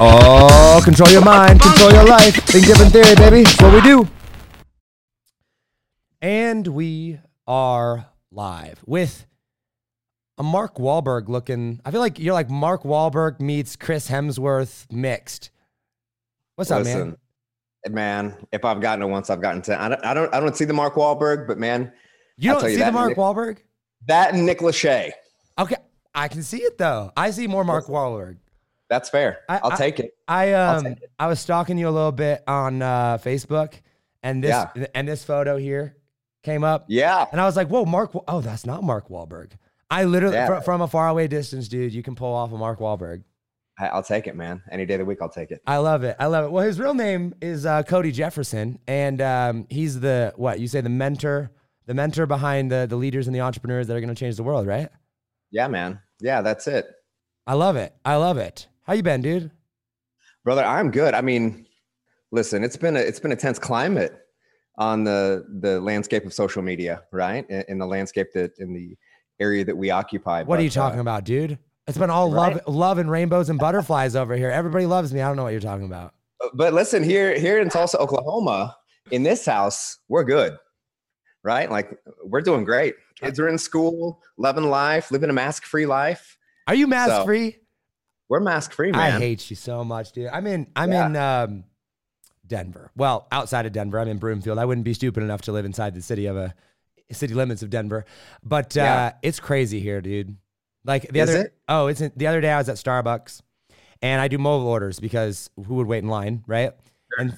Oh, control your mind, control your life. Think different theory, baby. That's what we do. And we are live with a Mark Wahlberg looking. I feel like you're like Mark Wahlberg meets Chris Hemsworth mixed. What's up, man? Listen, man, if I've gotten it once, I've gotten ten. I don't, I don't, I don't see the Mark Wahlberg, but man, You I'll don't tell you see the Mark Nick- Wahlberg? that and Nick Lachey, Okay, I can see it though. I see more Mark Wahlberg. That's fair. I- I'll take it. I um it. I was stalking you a little bit on uh, Facebook, and this Yeah. and this photo here came up, Yeah, and I was like, "Whoa, Mark! Oh, that's not Mark Wahlberg." I literally Yeah. fr- from a faraway distance, dude, you can pull off a Mark Wahlberg. I- I'll take it, man. Any day of the week, I'll take it. I love it. I love it. Well, his real name is uh, Cody Jefferson, and um, he's the what you say the mentor, the mentor behind the the leaders and the entrepreneurs that are going to change the world, right? Yeah, man. Yeah, that's it, I love it. I love it. How you been, dude? brother. I'm good. I mean, listen, it's been a it's been a tense climate on the the landscape of social media, right? In, in the landscape that in the area that we occupy. What are you But, uh, talking about, dude? It's been all Right. love, love and rainbows and butterflies over here. Everybody loves me. I don't know what you're talking about. but listen here here in tulsa oklahoma in this house we're good right like we're doing great kids are in school loving life living a mask free life Are you mask So, free? We're mask free man. I hate you so much, dude. I'm in. I'm Yeah. in um, Denver. Well, outside of Denver, I'm in Broomfield. I wouldn't be stupid enough to live inside the city of a city limits of Denver, but uh, Yeah. it's crazy here, dude. Like the Is other. it? Oh, it's the other day. I was at Starbucks, and I do mobile orders because who would wait in line, right? And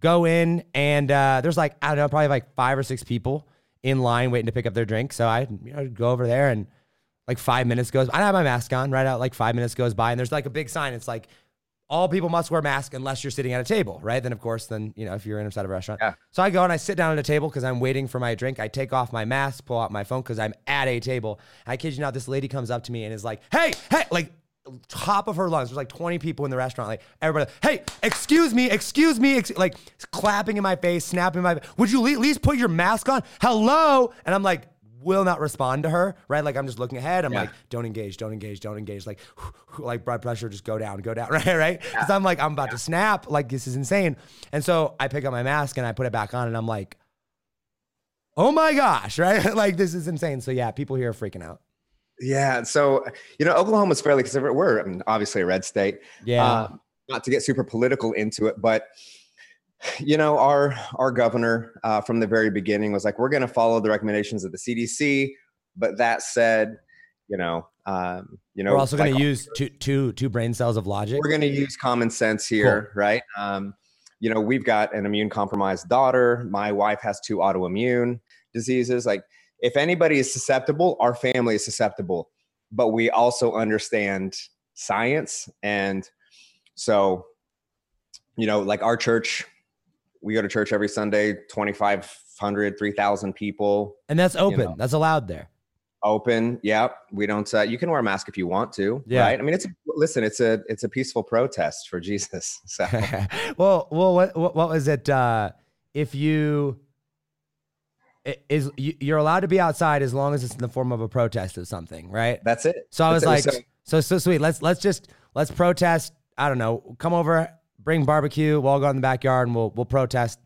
go in, and uh, there's like I don't know, probably like five or six people in line waiting to pick up their drink. So I, you know, go over there and like five minutes goes. I have my mask on right out. Like five minutes goes by, and there's like a big sign. It's like all people must wear masks unless you're sitting at a table, right? Then of course, then you know if you're inside of a restaurant. Yeah. So I go and I sit down at a table because I'm waiting for my drink. I take off my mask, pull out my phone because I'm at a table. I kid you not, this lady comes up to me and is like, "Hey, hey!" Like top of her lungs. There's like 20 people in the restaurant. Like everybody, hey, excuse me, excuse me, ex-, like clapping in my face, snapping my. Would you at least put your mask on? Hello, and I'm like. Will not respond to her, right? Like I'm just looking ahead. I'm Yeah. like, don't engage, don't engage, don't engage. Like, like blood pressure, just go down, go down, right, right? Because I'm like, I'm about to snap. Like this is insane. And so I pick up my mask and I put it back on, and I'm like, oh my gosh, right? like this is insane. So yeah, people here are freaking out. yeah so you know oklahoma's fairly conservative we're I mean, obviously a red state Yeah. Uh, not to get super political into it but you know our our governor uh, from the very beginning was like we're going to follow the recommendations of the cdc but that said you know um, you know We're also going like, to use two, two, two brain cells of logic. we're going to use common sense here, right? Um, you know, we've got an immune compromised daughter. My wife has two autoimmune diseases. Like, if anybody is susceptible, our family is susceptible, but we also understand science. And so, you know, like our church, we go to church every Sunday, 2,500, 3,000 people and that's open. know. That's allowed there. open yep we don't uh, you can wear a mask if you want to Yeah. right i mean it's listen it's a it's a peaceful protest for jesus so well, well, what, what, what was it? Uh, if you is you- you're allowed to be outside as long as it's in the form of a protest of something, right? that's it So I was That's like, so So- so sweet. Let's let's just let's protest. I don't know. Come over, bring barbecue. We'll all go in the backyard and we'll we'll protest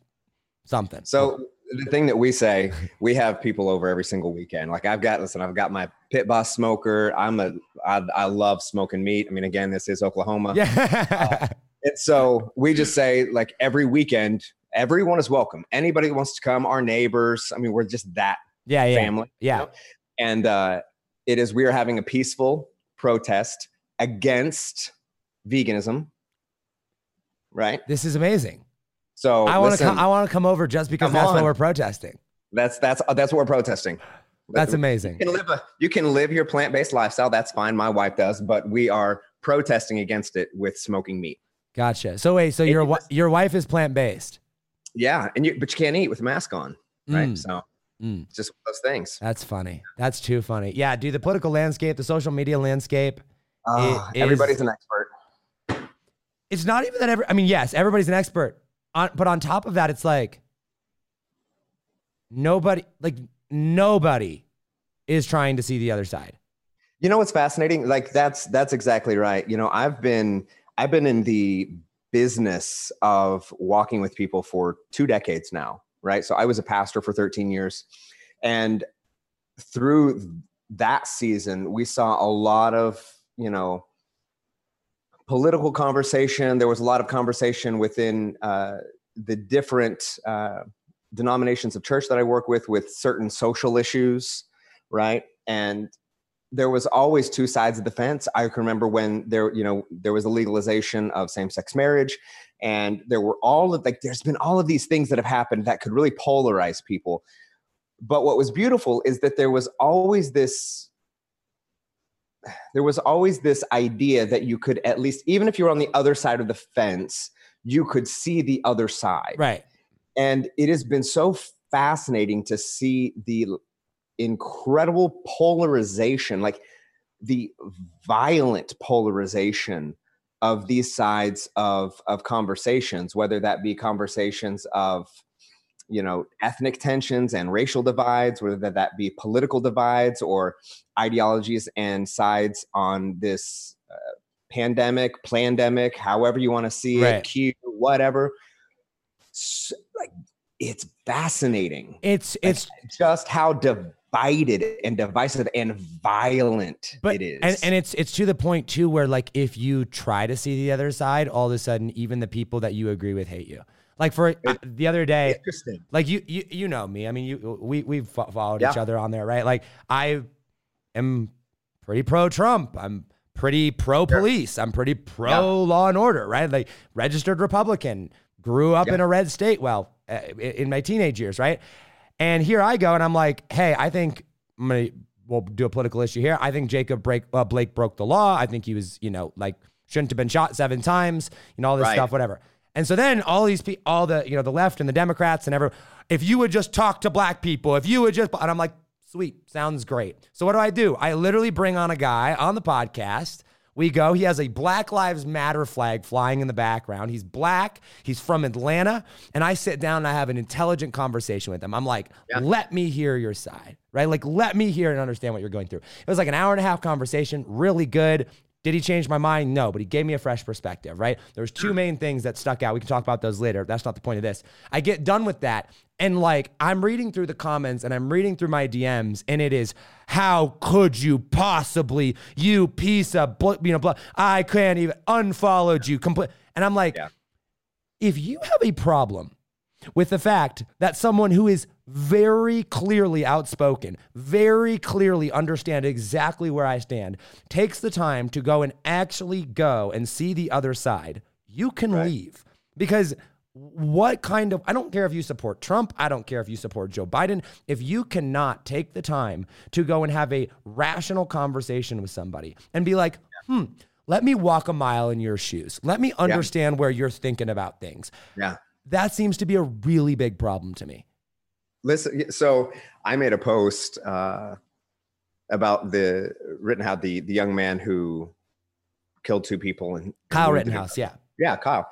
something. so the thing that we say we have people over every single weekend like i've got listen i've got my pit boss smoker i'm a i, I love smoking meat i mean again this is oklahoma yeah, and so we just say like every weekend everyone is welcome anybody that wants to come our neighbors i mean we're just that yeah, yeah, family you yeah. know? and uh, it is we are having a peaceful protest against veganism right This is amazing. so I want to come. I want to come over just because that's what we're protesting. that's that's uh, that's what we're protesting That's you amazing. can live a you can live your plant-based lifestyle that's fine my wife does but we are protesting against it with smoking meat Gotcha. So wait, so your wi- your wife is plant based. yeah and you but you can't eat with a mask on right Mm, so mm. just those things That's funny. That's too funny. Yeah, dude. The political landscape, the social media landscape. It everybody's is- an expert It's not even that. Every. I mean, yes, everybody's an expert. On, but on top of that, it's like nobody, like nobody, is trying to see the other side. You know what's fascinating? Like that's that's exactly right. You know, I've been I've been in the business of walking with people for two decades now, right? So I was a pastor for 13 years. And through that season, we saw a lot of, you know, political conversation. There was a lot of conversation within uh, the different uh, denominations of church that I work with, with certain social issues, right? And there was always two sides of the fence. I can remember when there, you know, there was a legalization of same-sex marriage, and there were all of like, there's been all of these things that have happened that could really polarize people. But what was beautiful is that there was always this there was always this idea that you could at least even if you were on the other side of the fence you could see the other side. Right. And it has been so fascinating to see the incredible polarization like the violent polarization of these sides of of conversations whether that be conversations of you know ethnic tensions and racial divides whether that be political divides or ideologies and sides on this uh, pandemic pandemic however you want to see right. it q whatever. So, like it's fascinating. It's it's just how divided and divisive and violent but, it is. and, and it's it's to the point too where like if you try to see the other side all of a sudden even the people that you agree with hate you like for it, the other day. Like you, you, you know me. I mean, you, we, we've followed yeah. each other on there, right? Like I am pretty pro Trump. I'm pretty pro police. I'm pretty pro yeah. law and order, right? Like registered Republican. Grew up yeah. in a red state. Well, uh, in my teenage years, right? And here I go, and I'm like, hey, I think I'm gonna we'll do a political issue here. I think Jacob break, uh, Blake broke the law. I think he was, you know, like shouldn't have been shot seven times. You know, all this right. stuff, whatever. And so then all these people, all the, you know, the left and the Democrats and ever, if you would just talk to black people, if you would just, and I'm like, sweet, sounds great. So what do I do? I literally bring on a guy on the podcast. We go, he has a Black Lives Matter flag flying in the background. He's black, he's from Atlanta. And I sit down and I have an intelligent conversation with him. I'm like, yeah. let me hear your side, right? Like, let me hear and understand what you're going through. It was like an hour and a half conversation, really good. Did he change my mind? No, but he gave me a fresh perspective, right? There's two main things that stuck out. We can talk about those later. That's not the point of this. I get done with that. And like, I'm reading through the comments and I'm reading through my DMs, and it is, how could you possibly, you piece of, bl- you know, blah, I can't even unfollowed you. Complete. And I'm like, yeah. if you have a problem with the fact that someone who is very clearly outspoken, very clearly understand exactly where I stand, takes the time to go and actually go and see the other side, you can right. leave. Because what kind of, I don't care if you support Trump, I don't care if you support Joe Biden, if you cannot take the time to go and have a rational conversation with somebody and be like, hmm, let me walk a mile in your shoes. Let me understand yeah. where you're thinking about things. Yeah. That seems to be a really big problem to me. Listen, so I made a post uh, about the Rittenhouse, the the young man who killed two people and Kyle Rittenhouse, yeah, yeah, Kyle,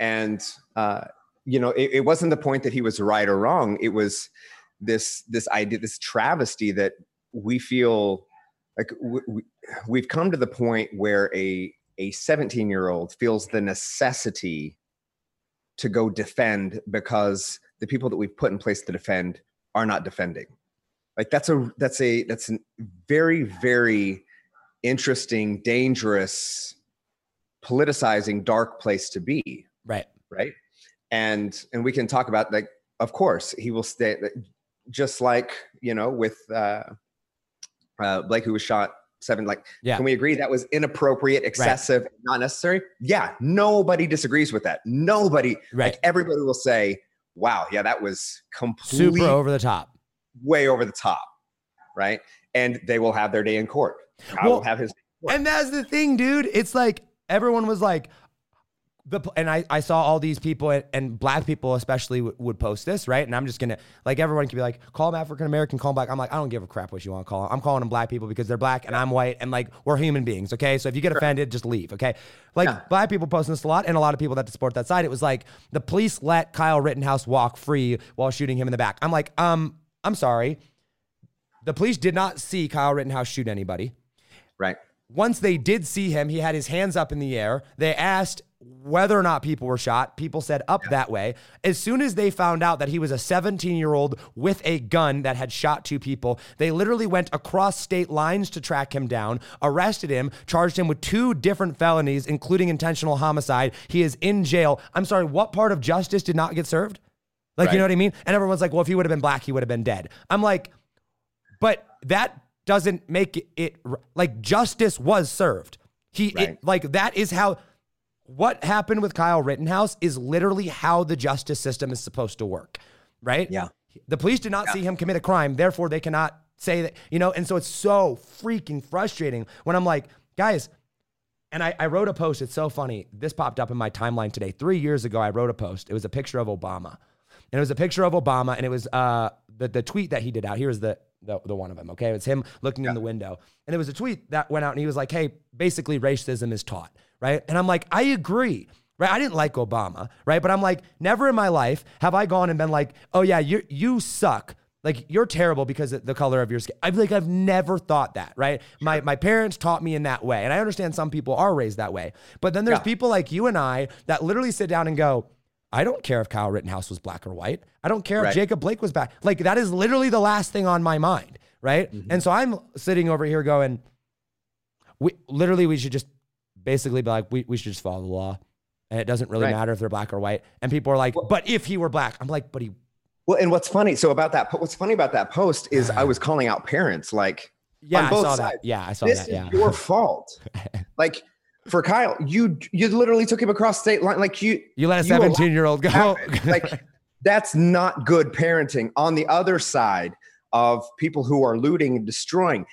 and uh, you know, it, it wasn't the point that he was right or wrong. It was this this idea, this travesty that we feel like we, we've come to the point where a a 17 year old feels the necessity to go defend because the people that we've put in place to defend are not defending like that's a that's a that's a very very interesting dangerous politicizing dark place to be right right and and we can talk about like of course he will stay just like you know with uh uh blake who was shot seven like yeah. can we agree that was inappropriate excessive right. not necessary yeah nobody disagrees with that nobody right. like everybody will say wow yeah that was completely super over the top. way over the top right? And they will have their day in court. I well, will have his and that's the thing dude. It's like everyone was like the and I, I saw all these people and, and black people especially w- would post this right? And i'm just gonna like everyone can be like call them african american call them black. I'm like i don't give a crap what you want to call them i'm calling them black people because they're black and i'm white and like we're human beings okay? So if you get offended just leave okay? Like yeah. black people posting this a lot and a lot of people that support that side it was like the police let kyle rittenhouse walk free while shooting him in the back. I'm like um i'm sorry. The police did not see kyle rittenhouse shoot anybody. Right once they did see him, he had his hands up in the air. They asked whether or not people were shot. People said up that way. As soon as they found out that he was a 17 year old with a gun that had shot two people, they literally went across state lines to track him down, arrested him, charged him with two different felonies, including intentional homicide. He is in jail. I'm sorry, what part of justice did not get served? Like, right. you know what I mean? And everyone's like, well, if he would have been black, he would have been dead. I'm like, but that doesn't make it, it like justice was served. He right. it, like that is how what happened with Kyle Rittenhouse is literally how the justice system is supposed to work, right? Yeah. The police did not yeah. see him commit a crime, therefore they cannot say that, you know, and so it's so freaking frustrating when I'm like, guys, and I, I wrote a post. It's so funny. This popped up in my timeline today. Three years ago, I wrote a post. It was a picture of Obama. And it was a picture of Obama, and it was uh, the, the tweet that he did out. Here is the, the, the one of them, okay? It's him looking yeah. in the window. And it was a tweet that went out, and he was like, hey, basically, racism is taught right? And I'm like, I agree. Right. I didn't like Obama, right? But I'm like, never in my life have I gone and been like, oh yeah, you you suck. Like you're terrible because of the color of your skin. I like I've never thought that, right? My my parents taught me in that way. And I understand some people are raised that way. But then there's yeah. people like you and I that literally sit down and go, I don't care if Kyle Rittenhouse was black or white. I don't care right. if Jacob Blake was black. Like that is literally the last thing on my mind, right? Mm-hmm. And so I'm sitting over here going, we literally we should just basically be like, we, we should just follow the law. And it doesn't really right. matter if they're black or white. And people are like, well, but if he were black, I'm like, but he. Well, and what's funny, so about that, what's funny about that post is I was calling out parents like, yeah, I saw sides, that. Yeah, I saw this that. Yeah. Is your fault. like for Kyle, you you literally took him across state line. Like you, you let a 17 year old go. like that's not good parenting. On the other side of people who are looting and destroying,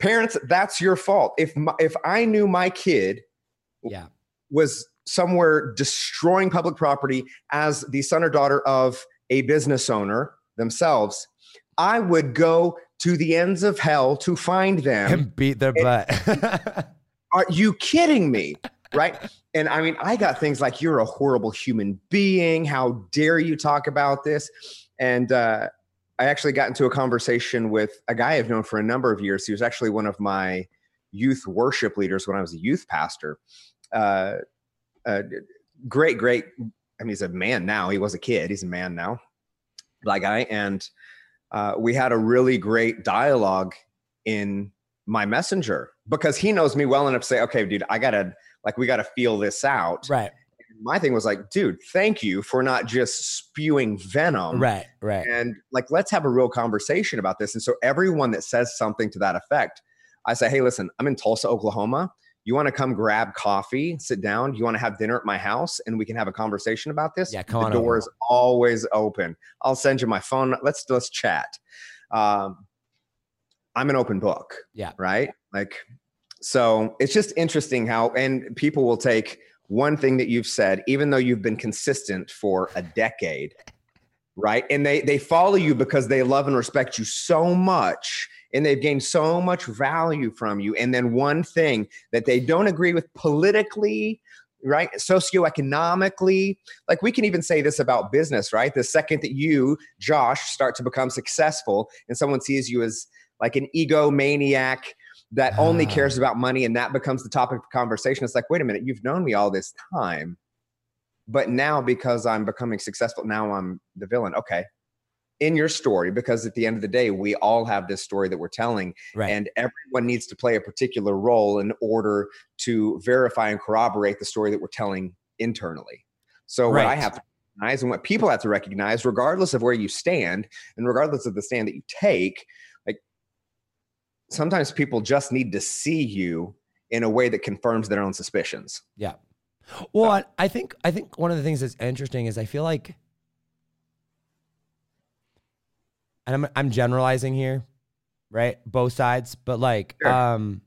parents that's your fault if my, if i knew my kid yeah was somewhere destroying public property as the son or daughter of a business owner themselves i would go to the ends of hell to find them and beat their butt are you kidding me right and i mean i got things like you're a horrible human being how dare you talk about this and uh I actually got into a conversation with a guy I've known for a number of years. He was actually one of my youth worship leaders when I was a youth pastor. Uh, uh, great, great. I mean, he's a man now. He was a kid. He's a man now. Black guy. And uh, we had a really great dialogue in my messenger because he knows me well enough to say, okay, dude, I got to, like, we got to feel this out. Right my thing was like, dude, thank you for not just spewing venom. Right, right. And like, let's have a real conversation about this. And so everyone that says something to that effect, I say, hey, listen, I'm in Tulsa, Oklahoma. You want to come grab coffee, sit down? You want to have dinner at my house and we can have a conversation about this? Yeah, come the on. The door over. is always open. I'll send you my phone. Let's let's chat. Um, I'm an open book. Yeah. Right. Like, so it's just interesting how, and people will take one thing that you've said, even though you've been consistent for a decade, right? And they they follow you because they love and respect you so much and they've gained so much value from you. And then one thing that they don't agree with politically, right? Socioeconomically, like we can even say this about business, right? The second that you, Josh, start to become successful and someone sees you as like an egomaniac, that only ah. cares about money and that becomes the topic of conversation. It's like, wait a minute, you've known me all this time. But now because I'm becoming successful, now I'm the villain. Okay. In your story, because at the end of the day, we all have this story that we're telling, right. and everyone needs to play a particular role in order to verify and corroborate the story that we're telling internally. So, right. what I have to recognize and what people have to recognize, regardless of where you stand and regardless of the stand that you take, sometimes people just need to see you in a way that confirms their own suspicions. Yeah. Well, I, I think I think one of the things that's interesting is I feel like and I'm I'm generalizing here, right? Both sides, but like sure. um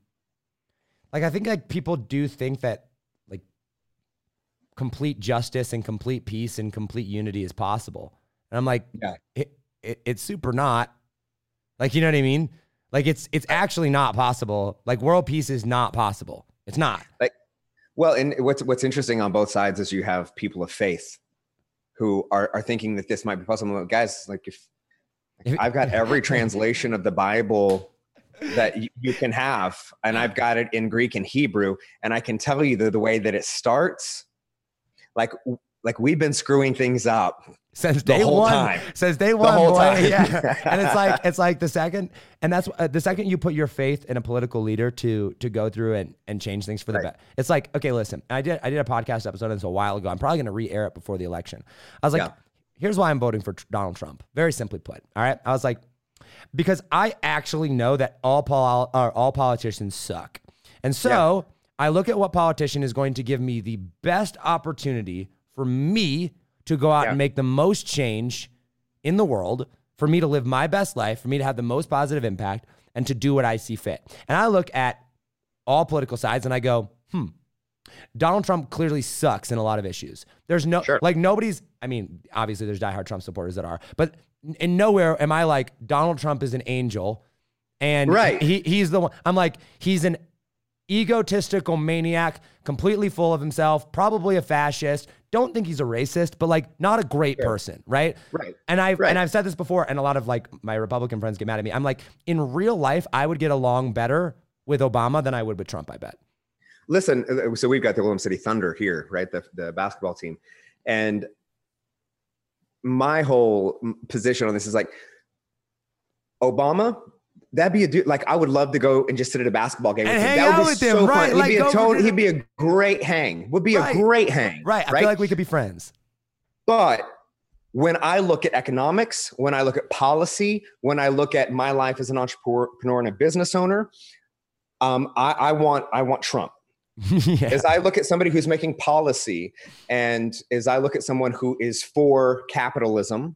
like I think like people do think that like complete justice and complete peace and complete unity is possible. And I'm like, yeah. it, it, it's super not. Like, you know what I mean? Like it's it's actually not possible. Like world peace is not possible. It's not. Like well, and what's what's interesting on both sides is you have people of faith who are are thinking that this might be possible. Guys, like if, if I've got every translation of the Bible that you, you can have, and I've got it in Greek and Hebrew, and I can tell you the, the way that it starts. Like like we've been screwing things up since day whole one. time. Since day one, boy. time. Yeah, and it's like it's like the second, and that's uh, the second you put your faith in a political leader to to go through and and change things for the Right. better. It's like okay, listen, I did I did a podcast episode on this a while ago. I'm probably going to re-air it before the election. I was like, Yeah. here's why I'm voting for Donald Trump. Very simply put. All right, I was like, because I actually know that all pol- all politicians suck, and so I look at what politician is going to give me the best opportunity for me to go out Yeah. and make the most change in the world, for me to live my best life, for me to have the most positive impact, and to do what I see fit. And I look at all political sides and I go, hmm, Donald Trump clearly sucks in a lot of issues. There's no, Sure. like, nobody's, I mean, obviously there's diehard Trump supporters that are, but in nowhere am I like, Donald Trump is an angel and Right. he, he's the one. I'm like, he's an egotistical maniac, completely full of himself, probably a fascist. Don't think he's a racist, but like not a great person, right? Right. And I've Right. and I've said this before, and a lot of like my Republican friends get mad at me. I'm like, in real life, I would get along better with Obama than I would with Trump. I bet. Listen, uh, so we've got the Oklahoma City Thunder here, right? The, the basketball team. And my whole position on this is like, Obama, that'd be a dude. Like, I would love to go and just sit at a basketball game And with him. hang That would be with him, right, fun. like, he'd, be a total, he'd be a great hang. Would be Right. a great hang. Right. I right? feel like we could be friends. But when I look at economics, when I look at policy, when I look at my life as an entrepreneur and a business owner, um, I, I want I want Trump. yeah. As I look at somebody who's making policy, and as I look at someone who is for capitalism,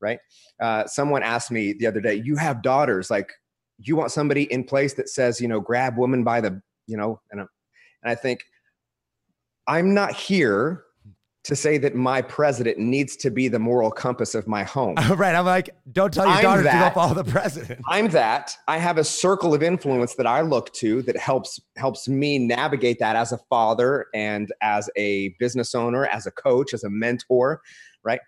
right? Uh, someone asked me the other day, "You have daughters, like you want somebody in place that says, you know, grab woman by the, you know," and I- and I think I'm not here to say that my president needs to be the moral compass of my home. right. I'm like, don't tell your I'm daughter to go follow the president. I'm that. I have a circle of influence that I look to that helps helps me navigate that as a father and as a business owner, as a coach, as a mentor, right?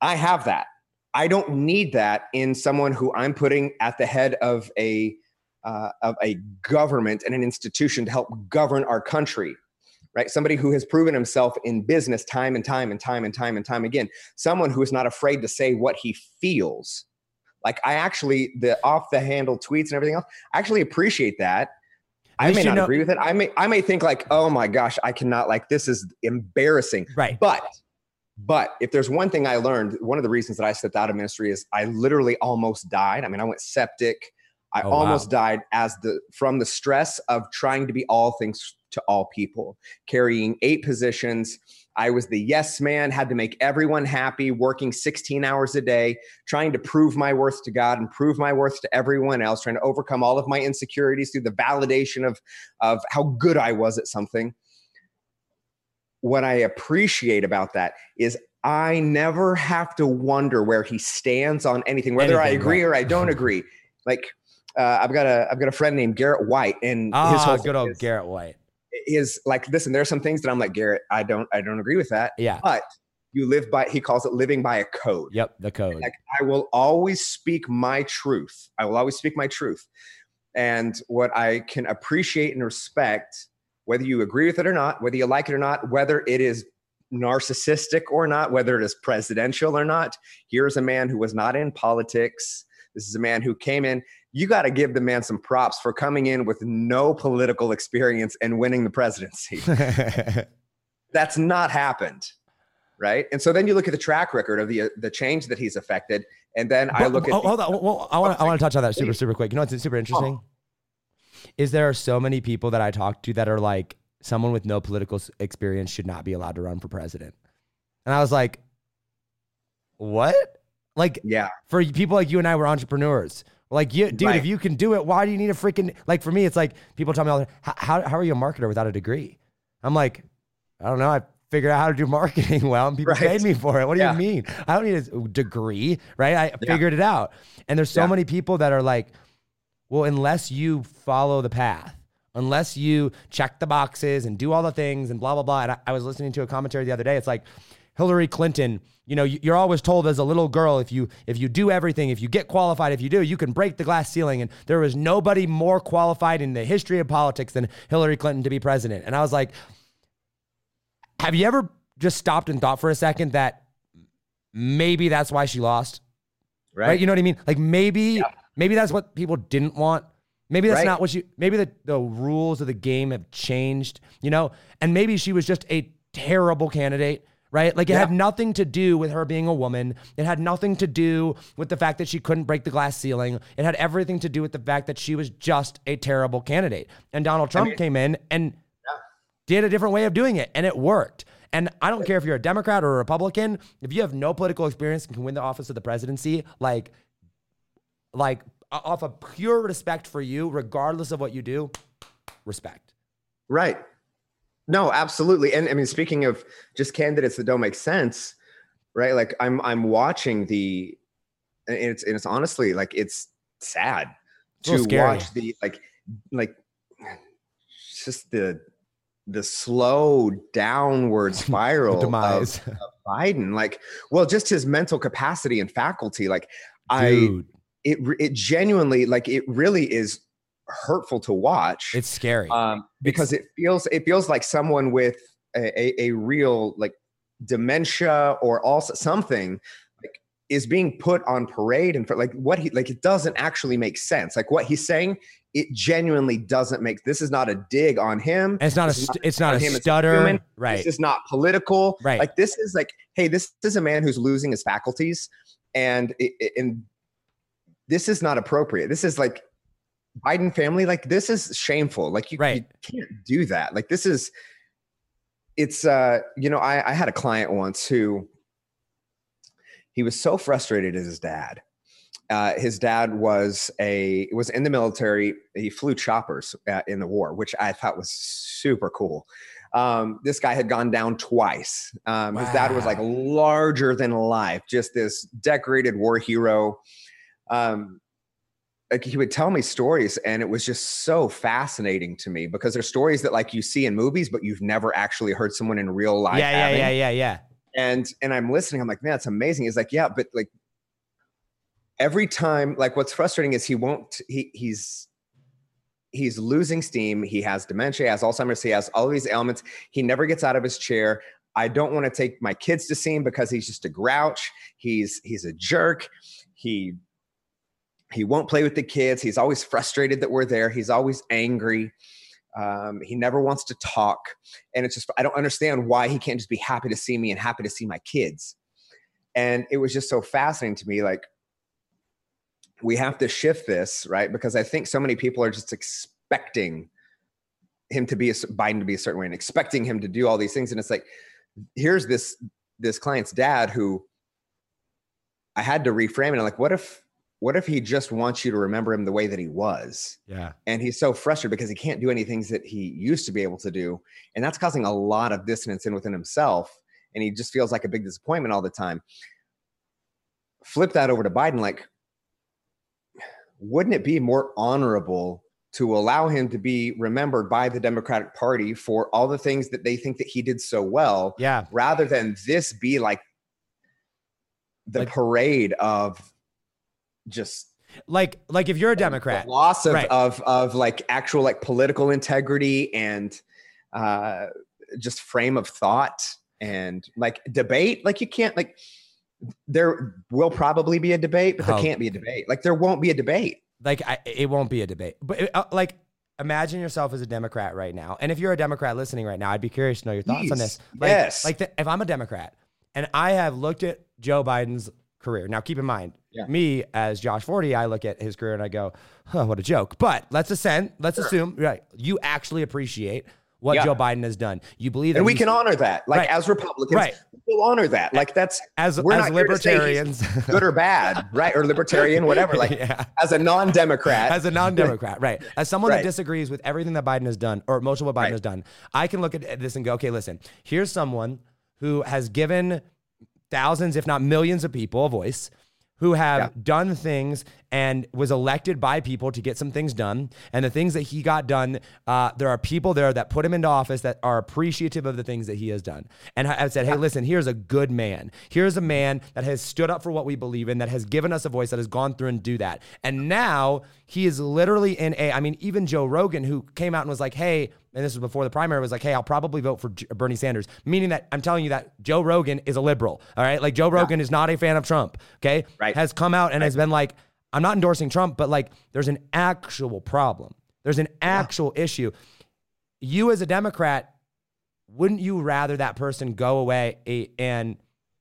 I have that. I don't need that in someone who I'm putting at the head of a uh, of a government and an institution to help govern our country. Right, somebody who has proven himself in business time and time and time and time and time again. Someone who is not afraid to say what he feels, like I actually the off the handle tweets and everything else. I actually appreciate that. I may not know- agree with it. I may I may think like, oh my gosh, I cannot like this is embarrassing. Right. But but if there's one thing I learned, one of the reasons that I stepped out of ministry is I literally almost died. I mean, I went septic. I Oh, wow. almost died as the from the stress of trying to be all things to all people, carrying eight positions. I was the yes man, had to make everyone happy, working 16 hours a day, trying to prove my worth to God and prove my worth to everyone else, trying to overcome all of my insecurities through the validation of, of how good I was at something. What I appreciate about that is I never have to wonder where he stands on anything, whether I agree right. or I don't agree. Like uh, I've got a I've got a friend named Garrett White, and his Ah, whole good old is, Garrett White. is like, listen, there are some things that I'm like Garrett, I don't I don't agree with that, Yeah. but you live by he calls it living by a code. Yep. The code. Like I will always speak my truth. I will always speak my truth. And what I can appreciate and respect, whether you agree with it or not, whether you like it or not, whether it is narcissistic or not, whether it is presidential or not, here's a man who was not in politics. This is a man who came in. You got to give the man some props for coming in with no political experience and winning the presidency. That's not happened. Right. And so then you look at the track record of the uh, the change that he's affected. And then I But- look at oh, the- hold on. Well, I want to I want to touch on that super super quick. You know what's super interesting? Oh. Is there are so many people that I talk to that are like someone with no political experience should not be allowed to run for president, and I was like, what? Like yeah. for people like you and I were entrepreneurs. Like, you, dude, Right. if you can do it, why do you need a freaking like? For me, it's like people tell me all the how how, how are you a marketer without a degree? I'm like, I don't know. I figured out how to do marketing well, and people Right. paid me for it. What do Yeah. you mean? I don't need a degree, right? I Yeah. figured it out. And there's so Yeah. many people that are like, well, unless you follow the path, unless you check the boxes and do all the things and blah blah blah. And I, I was listening to a commentary the other day. It's like Hillary Clinton. You know, you're always told as a little girl if you if you do everything, if you get qualified, if you do, you can break the glass ceiling. And there was nobody more qualified in the history of politics than Hillary Clinton to be president. And I was like, have you ever just stopped and thought for a second that maybe that's why she lost? Right. right? You know what I mean? Like maybe yeah. Maybe that's what people didn't want. Maybe that's right. not what you maybe the, the rules of the game have changed, you know? And maybe she was just a terrible candidate, right? Like it yeah. had nothing to do with her being a woman. It had nothing to do with the fact that she couldn't break the glass ceiling. It had everything to do with the fact that she was just a terrible candidate. And Donald Trump I mean, came in and yeah. did a different way of doing it and it worked. And I don't care if you're a Democrat or a Republican, if you have no political experience and can win the office of the presidency, like like off of pure respect for you, regardless of what you do, respect. Right. No, absolutely. And I mean, speaking of just candidates that don't make sense, right? Like I'm I'm watching the and it's and it's honestly like it's sad to watch the like like just the the slow downward spiral demise of, of, Biden. Like, well, just his mental capacity and faculty. Like, Dude. It it genuinely like it really is hurtful to watch. It's scary. um, because it's, it feels it feels like someone with a, a, a real like dementia or also something like is being put on parade and for like what he like it doesn't actually make sense. Like what he's saying it genuinely doesn't make this is not a dig on him. And it's not a not it's not a stutter. right. This is not political. Right. Like this is like hey this is a man who's losing his faculties and and this is not appropriate. This is like Biden family, like this is shameful. Like you, right. you can't do that. Like this is, it's, uh, you know, I, I had a client once who he was so frustrated as his dad. Uh, his dad was a was in the military. He flew choppers uh, in the war, which I thought was super cool. Um, this guy had gone down twice. Um, wow. His dad was like larger than life, just this decorated war hero um, like he would tell me stories and it was just so fascinating to me because they're stories that like you see in movies but you've never actually heard someone in real life yeah having. yeah yeah yeah. Yeah and and i'm listening i'm like man it's amazing. He's like yeah but like every time like what's frustrating is he won't he he's he's losing steam he has dementia he has alzheimer's he has all these ailments he never gets out of his chair. I don't want to take my kids to see him because he's just a grouch he's he's a jerk he he won't play with the kids. He's always frustrated that we're there. He's always angry. Um, he never wants to talk. And it's just, I don't understand why he can't just be happy to see me and happy to see my kids. And it was just so fascinating to me. Like, we have to shift this, right? Because I think so many people are just expecting him to be a, Biden to be a certain way and expecting him to do all these things. And it's like, here's this this client's dad who I had to reframe it. I'm like, what if what if he just wants you to remember him the way that he was? Yeah. And he's so frustrated because he can't do any things that he used to be able to do. And that's causing a lot of dissonance in within himself. And he just feels like a big disappointment all the time. Flip that over to Biden. Like, wouldn't it be more honorable to allow him to be remembered by the Democratic Party for all the things that they think that he did so well? Yeah. Rather than this be like the like, parade of just like like if you're a democrat loss of, right. of of like actual like political integrity and uh just frame of thought and like debate like you can't like there will probably be a debate but there oh. can't be a debate like there won't be a debate like I, it won't be a debate but it, uh, like imagine yourself as a democrat right now and if you're a democrat listening right now i'd be curious to know your thoughts Please. on this like, yes like the, if i'm a democrat and i have looked at joe biden's career now keep in mind yeah. Me as Josh Forti, I look at his career and I go, huh, what a joke. But let's ascend, let's sure. assume right, you actually appreciate what yeah. Joe Biden has done. You believe that, and we can honor that. Like right. as Republicans, right. we'll honor that. Like that's as we're as not libertarians, good or bad, right? Or libertarian, whatever. Like yeah. as a non-democrat, as a non-democrat, right? As someone right. that disagrees with everything that Biden has done, or most of what Biden has done, I can look at this and go, okay, listen, here's someone who has given thousands, if not millions, of people a voice who have Yeah. done things and was elected by people to get some things done. And the things that he got done, uh, there are people there that put him into office that are appreciative of the things that he has done. And ha- have said, hey, listen, here's a good man. Here's a man that has stood up for what we believe in, that has given us a voice, that has gone through and do that. And now he is literally in a, I mean, even Joe Rogan, who came out and was like, hey, and this was before the primary, was like, hey, I'll probably vote for Bernie Sanders, meaning that I'm telling you that Joe Rogan is a liberal. All right. Like Joe Rogan is not a fan of Trump. Okay. Right. Has come out and has been like, I'm not endorsing Trump, but like there's an actual problem. There's an actual issue. You as a Democrat, wouldn't you rather that person go away and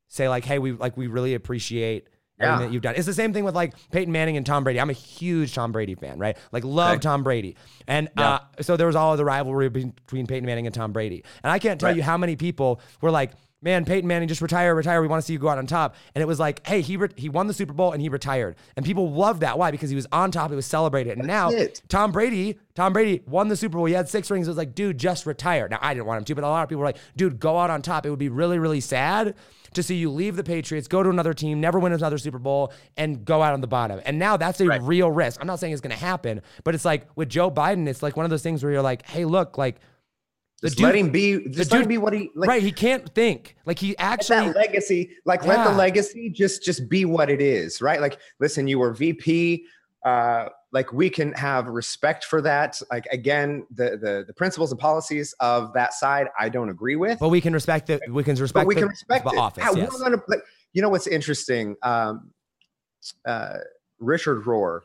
say like, hey, we like we really appreciate Yeah. that you've done. It's the same thing with like Peyton Manning and Tom Brady. I'm a huge Tom Brady fan, right? Like love Okay. Tom Brady. And uh, so there was all of the rivalry between Peyton Manning and Tom Brady. And I can't tell Right. you how many people were like, man, Peyton Manning just retire, retire. We want to see you go out on top. And it was like, hey, he re- he won the Super Bowl and he retired. And people loved that. Why? Because he was on top. He was celebrated. And now it. Tom Brady, Tom Brady won the Super Bowl. He had six rings. It was like, dude, just retire. Now I didn't want him to, but a lot of people were like, dude, go out on top. It would be really, really sad to see you leave the Patriots, go to another team, never win another Super Bowl, and go out on the bottom. And now that's a Right. real risk. I'm not saying it's going to happen, but it's like with Joe Biden, it's like one of those things where you're like, hey, look, like the Just dude, let him be. Just let dude- him be what he. Like, right? He can't think. Like he actually, that legacy like let the legacy just just be what it is right like listen you were vp uh like we can have respect for that like again the the, the principles and policies of that side i don't agree with but we can respect the we can respect but we the, can respect the it office. How- yes. gonna, like, you know what's interesting um uh richard rohr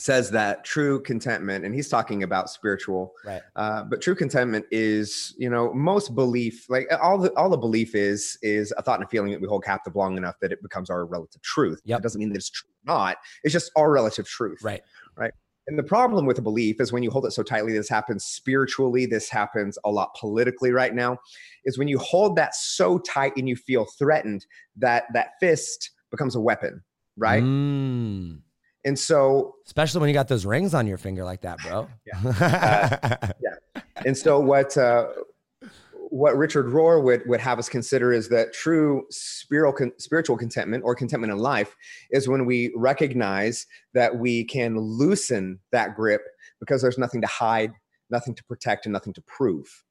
says that true contentment and he's talking about spiritual Right. uh, but true contentment is, you know, most belief, like all the all the belief is, is a thought and a feeling that we hold captive long enough that it becomes our relative truth. Yeah, It doesn't mean that it's true or not. It's just our relative truth. Right right. And the problem with a belief is when you hold it so tightly, this happens spiritually, this happens a lot politically right now, is when you hold that so tight and you feel threatened that that fist becomes a weapon, right? Mm. And so Especially when you got those rings on your finger like that, bro. Yeah. Yeah. And so what uh, what Richard Rohr would would have us consider is that true spiritual con- spiritual contentment or contentment in life is when we recognize that we can loosen that grip because there's nothing to hide, nothing to protect, and nothing to prove,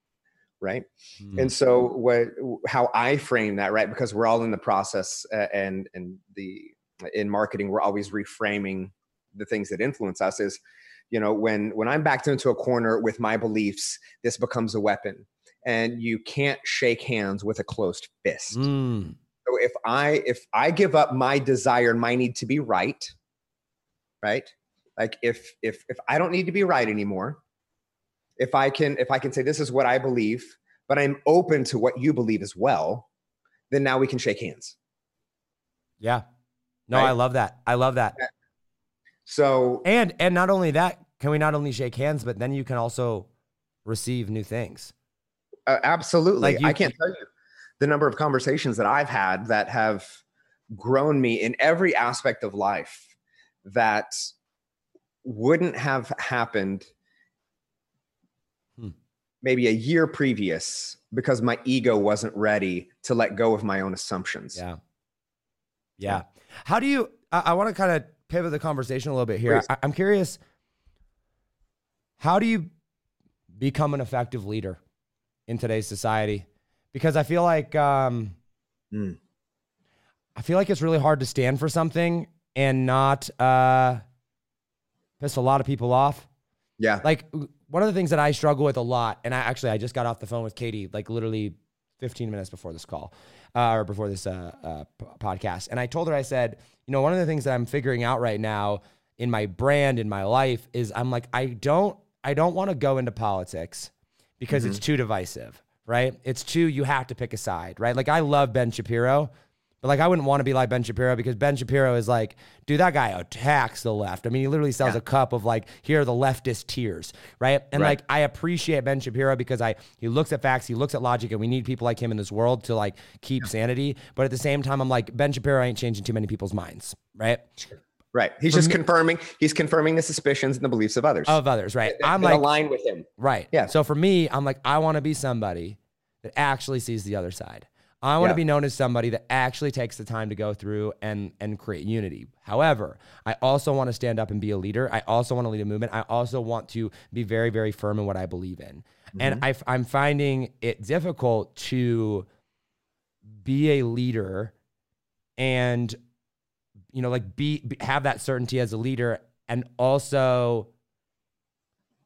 right? Mm. And so what how I frame that, right? Because we're all in the process uh, and and the in marketing, we're always reframing the things that influence us is you know when when i'm backed into a corner with my beliefs this becomes a weapon and you can't shake hands with a closed fist Mm. so if i if i give up my desire and my need to be right right like if if if i don't need to be right anymore if i can if i can say this is what i believe but i'm open to what you believe as well then now we can shake hands Yeah. No, Right? I love that. I love that. so And and not only that, can we not only shake hands, but then you can also receive new things. Uh, absolutely. Like you- I can't tell you the number of conversations that I've had that have grown me in every aspect of life that wouldn't have happened Hmm. maybe a year previous because my ego wasn't ready to let go of my own assumptions. Yeah. Yeah. How do you I, I want to kind of pivot the conversation a little bit here. Please. I, I'm curious. How do you become an effective leader in today's society? Because I feel like um, Mm. I feel like it's really hard to stand for something and not uh, piss a lot of people off. Yeah. Like one of the things that I struggle with a lot, and I actually I just got off the phone with Katie like literally 15 minutes before this call uh, or before this uh, uh, p- podcast, and I told her I said, you know, one of the things that I'm figuring out right now in my brand in my life is I'm like I don't I don't want to go into politics because it's too divisive, right? It's too you have to pick a side, right? Like I love Ben Shapiro. But like, I wouldn't want to be like Ben Shapiro because Ben Shapiro is like, dude, that guy attacks the left. I mean, he literally sells Yeah. a cup of like, here are the leftist tears, right? And Right. like, I appreciate Ben Shapiro because I he looks at facts, he looks at logic, and we need people like him in this world to like keep sanity. But at the same time, I'm like, Ben Shapiro ain't changing too many people's minds, right? Right. He's just confirming he's confirming the suspicions and the beliefs of others. Of others, right? that- I'm like, align with him. Right. Yeah. So for me, I'm like, I want to be somebody that actually sees the other side. I want to Yeah. be known as somebody that actually takes the time to go through and and create unity. However, I also want to stand up and be a leader. I also want to lead a movement. I also want to be very very firm in what I believe in. And mm-hmm. I, I'm finding it difficult to be a leader and you know like be have that certainty as a leader and also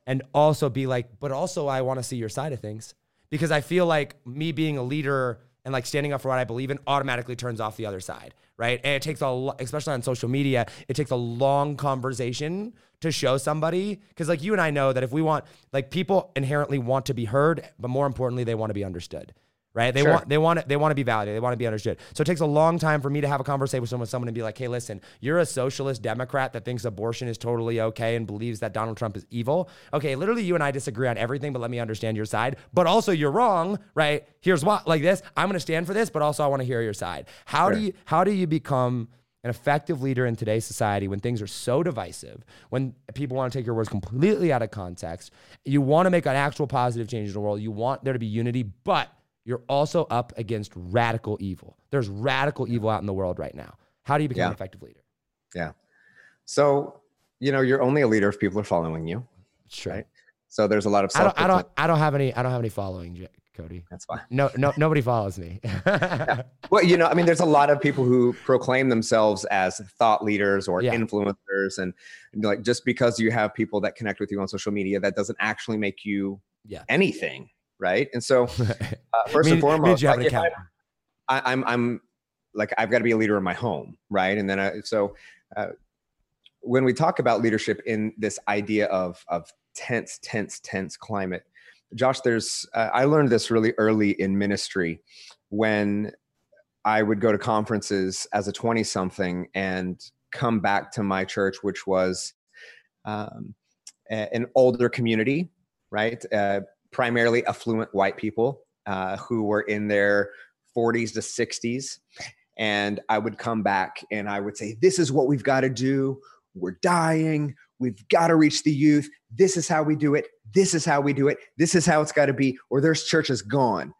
and also be like but also I want to see your side of things because I feel like me being a leader and like standing up for what I believe in automatically turns off the other side, right? And it takes a lo- especially on social media, it takes a long conversation to show somebody because like you and I know that if we want like people inherently want to be heard, but more importantly they want to be understood. Right? They Sure. want they want they want to be validated, they want to be understood. So it takes a long time for me to have a conversation with someone, someone and be like, "Hey, listen, you're a socialist Democrat that thinks abortion is totally okay and believes that Donald Trump is evil. Okay, literally, you and I disagree on everything, but let me understand your side. But also, you're wrong, right? Here's why. like this. I'm going to stand for this, but also I want to hear your side. How do you how do you become an effective leader in today's society when things are so divisive, when people want to take your words completely out of context? You want to make an actual positive change in the world. You want there to be unity, but you're also up against radical evil. There's radical evil out in the world right now. How do you become Yeah. an effective leader? Yeah. So, you know, you're only a leader if people are following you. Sure. Right. So there's a lot of I don't. I don't, I don't have any, I don't have any following, Cody. That's fine. No, no, nobody follows me. Well, you know, I mean, there's a lot of people who proclaim themselves as thought leaders or Yeah. influencers, and like just because you have people that connect with you on social media, that doesn't actually make you Yeah. anything, right? And so, uh, first and foremost, means you have like, an I-. I, I'm I'm like I've got to be a leader in my home, right? And then I, so uh, when we talk about leadership in this idea of of tense, tense, tense climate, Josh, there's uh, I learned this really early in ministry when I would go to conferences as a 20 something and come back to my church, which was um, an older community, right? Uh, primarily affluent white people uh, who were in their 40s to 60s. And I would come back and I would say, This is what we've got to do. We're dying. We've got to reach the youth. This is how we do it. This is how we do it. This is how it's got to be, or there's churches gone.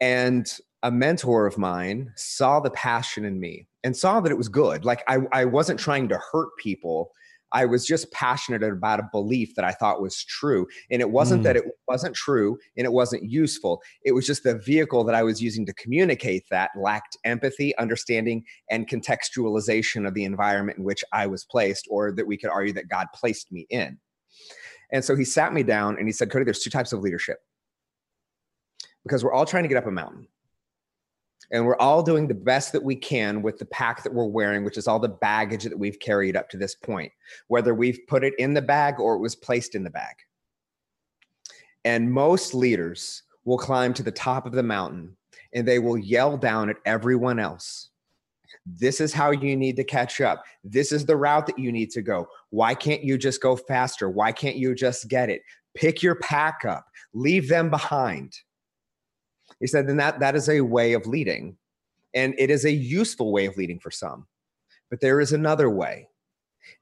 And a mentor of mine saw the passion in me and saw that it was good. Like I, I wasn't trying to hurt people. I was just passionate about a belief that I thought was true. And it wasn't Mm. that it wasn't true and it wasn't useful. It was just the vehicle that I was using to communicate that lacked empathy, understanding, and contextualization of the environment in which I was placed, or that we could argue that God placed me in. And so he sat me down and he said, Cody, there's two types of leadership because we're all trying to get up a mountain. And we're all doing the best that we can with the pack that we're wearing, which is all the baggage that we've carried up to this point, whether we've put it in the bag or it was placed in the bag. And most leaders will climb to the top of the mountain and they will yell down at everyone else. This is how you need to catch up. This is the route that you need to go. Why can't you just go faster? Why can't you just get it? Pick your pack up, leave them behind. He said, then that, that is a way of leading. And it is a useful way of leading for some. But there is another way.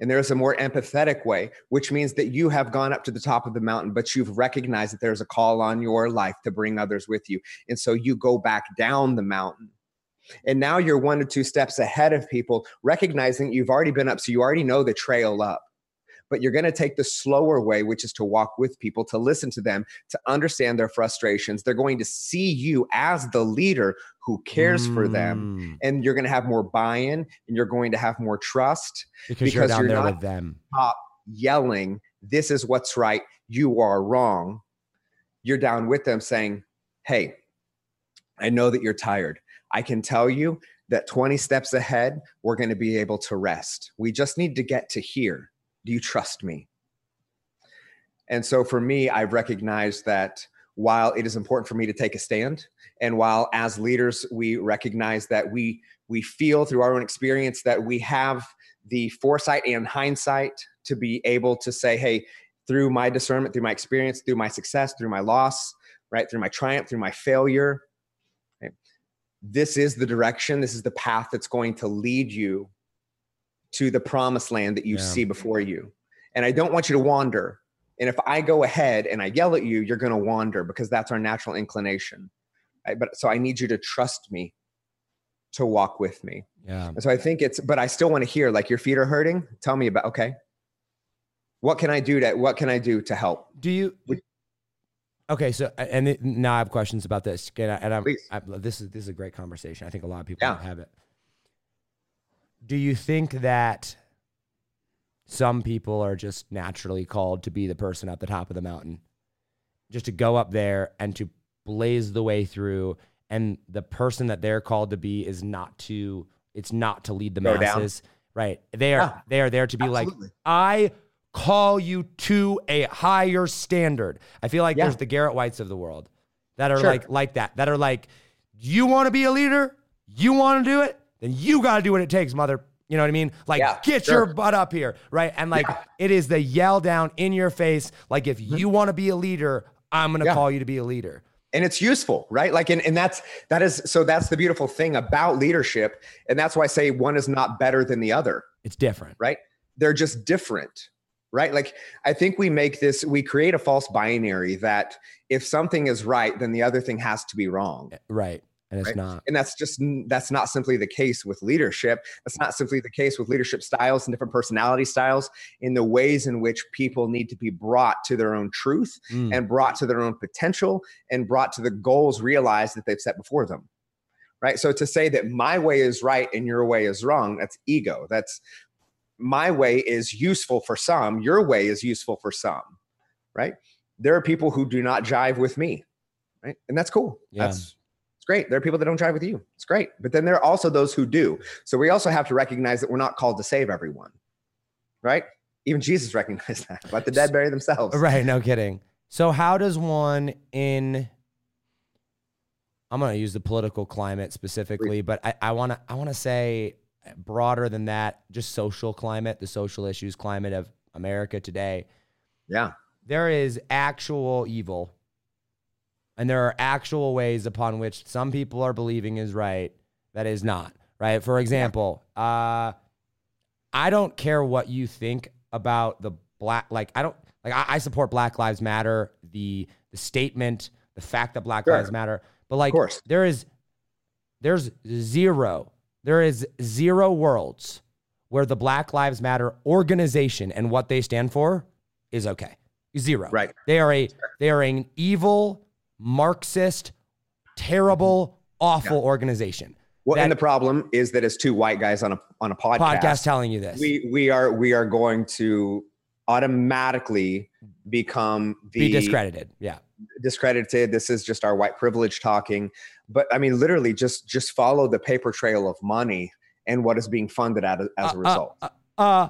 And there is a more empathetic way, which means that you have gone up to the top of the mountain, but you've recognized that there's a call on your life to bring others with you. And so you go back down the mountain. And now you're one or two steps ahead of people, recognizing you've already been up. So you already know the trail up. But you're going to take the slower way, which is to walk with people, to listen to them, to understand their frustrations. They're going to see you as the leader who cares for them. Mm, And you're going to have more buy in and you're going to have more trust because, you're down you're there not- with them. yelling, This is what's right. You are wrong. You're down with them saying, Hey, I know that you're tired. I can tell you that 20 steps ahead, we're going to be able to rest. We just need to get to here. Do you trust me? And so for me, I've recognized that while it is important for me to take a stand, and while as leaders we recognize that we we feel through our own experience that we have the foresight and hindsight to be able to say, hey, through my discernment, through my experience, through my success, through my loss, right, through my triumph, through my failure, right, this is the direction, this is the path that's going to lead you to the promised land that you Yeah. see before you. And I don't want you to wander. And if I go ahead and I yell at you, you're going to wander because that's our natural inclination. I, but so I need you to trust me to walk with me. Yeah. And so I think it's, but I still want to hear like your feet are hurting. Tell me about, okay. What can I do to, what can I do to help? Do you, Would- okay. So, and it, now I have questions about this and, I, I, this is, this is a great conversation. I think a lot of people Yeah. have it. Do you think that some people are just naturally called to be the person at the top of the mountain? Just to go up there and to blaze the way through and the person that they're called to be is not to it's not to lead the Go down. masses. Right. They are Yeah. they are there to be like I call you to a higher standard. I feel like Yeah. there's the Garrett Whites of the world that are Sure. like like that. That are like, you want to be a leader, you want to do it, then you got to do what it takes, mother. You know what I mean? Like, Yeah, get sure. your butt up here, right? And like, Yeah. Mm-hmm. it is the yell down in your face. Like, if you want to be a leader, I'm gonna Yeah. call you to be a leader. and it's useful right like and, and that's that is so that's the beautiful thing about leadership and that's why i say one is not better than the other It's different. right they're just different right like i think we make this we create a false binary that if something is right then the other thing has to be wrong Right. And it's Right. not. and that's just that's not simply the case with leadership that's not simply the case with leadership styles and different personality styles in the ways in which people need to be brought to their own truth Mm. and brought to their own potential and brought to the goals realized that they've set before them right so to say that my way is right and your way is wrong that's ego that's my way is useful for some your way is useful for some right there are people who do not jive with me right and that's cool Yeah. that's great. There are people that don't jive with you. It's great. But then there are also those who do. So we also have to recognize that we're not called to save everyone right? Even jesus recognized that let the dead bury themselves. Right. No kidding. So, how does one in I'm going to use the political climate specifically, but I, I want to I want to say broader than that, just social climate, the social issues climate of America today. yeah. There is actual evil, and there are actual ways upon which some people are believing is right that is not right. For example, uh, I don't care what you think about the black. Like I don't like I, I support Black Lives Matter, the the statement, the fact that Black Sure. Lives Matter, but like there is there's zero there is zero worlds where the Black Lives Matter organization and what they stand for is okay. Zero. Right. They are a they are an evil, Marxist, terrible, awful organization. Well, That- and the problem is that as two white guys on a on a podcast, Podcast telling you this. we we are we are going to automatically become the be discredited. Yeah. discredited. This is just our white privilege talking. But I mean, literally, just just follow the paper trail of money and what is being funded as, as Uh, a result. Uh, uh, uh,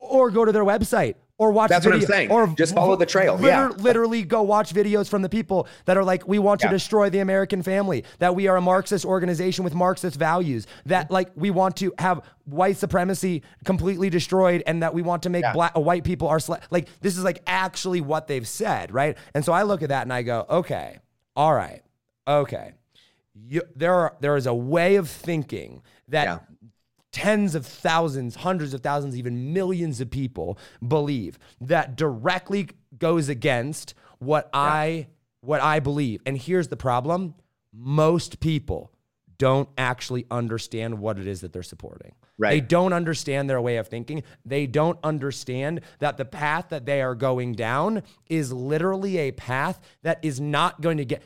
or go to their website or watch That's what I'm saying. Or Just follow the trail. liter- Yeah. Literally go watch videos from the people that are like, we want to Yeah. destroy the American family, that we are a Marxist organization with Marxist values, that like we want to have white supremacy completely destroyed and that we want to make Yeah. black white people are sla- like this is like actually what they've said, right? And so I look at that and I go, okay, all right, okay. You, there are there is a way of thinking that Yeah. Tens of thousands, hundreds of thousands, even millions of people believe that directly goes against what I what I believe. And here's the problem. Most people don't actually understand what it is that they're supporting. Right. They don't understand their way of thinking. They don't understand that the path that they are going down is literally a path that is not going to get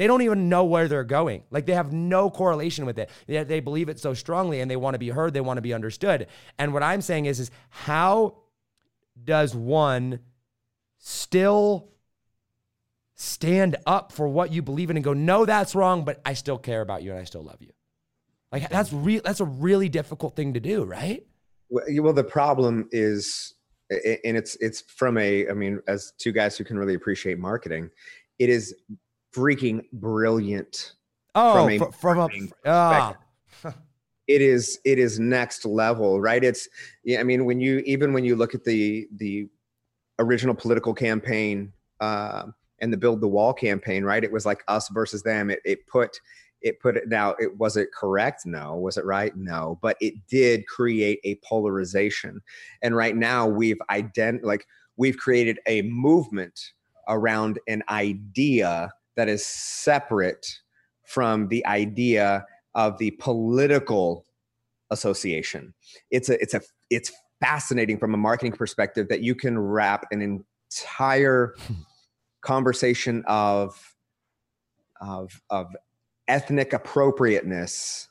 they don't even know where they're going. Like they have no correlation with it. Yet they believe it so strongly and they want to be heard, they want to be understood. And what I'm saying is is how does one still stand up for what you believe in and go, "No, that's wrong, but I still care about you and I still love you." Like that's real that's a really difficult thing to do, right? Well, well, the problem is, and it's it's from a. I mean, as two guys who can really appreciate marketing, it is freaking brilliant. Oh, From a fr- from a ah, It is it is next level, right? It's yeah. I mean, when you even when you look at the the original political campaign uh, and the build the wall campaign, right? It was like us versus them. It it put it put it now. It was it correct? No. Was it right? No. But it did create a polarization, and right now we've ident like we've created a movement around an idea that is separate from the idea of the political association. It's a it's a it's fascinating from a marketing perspective that you can wrap an entire conversation of of of ethnic appropriateness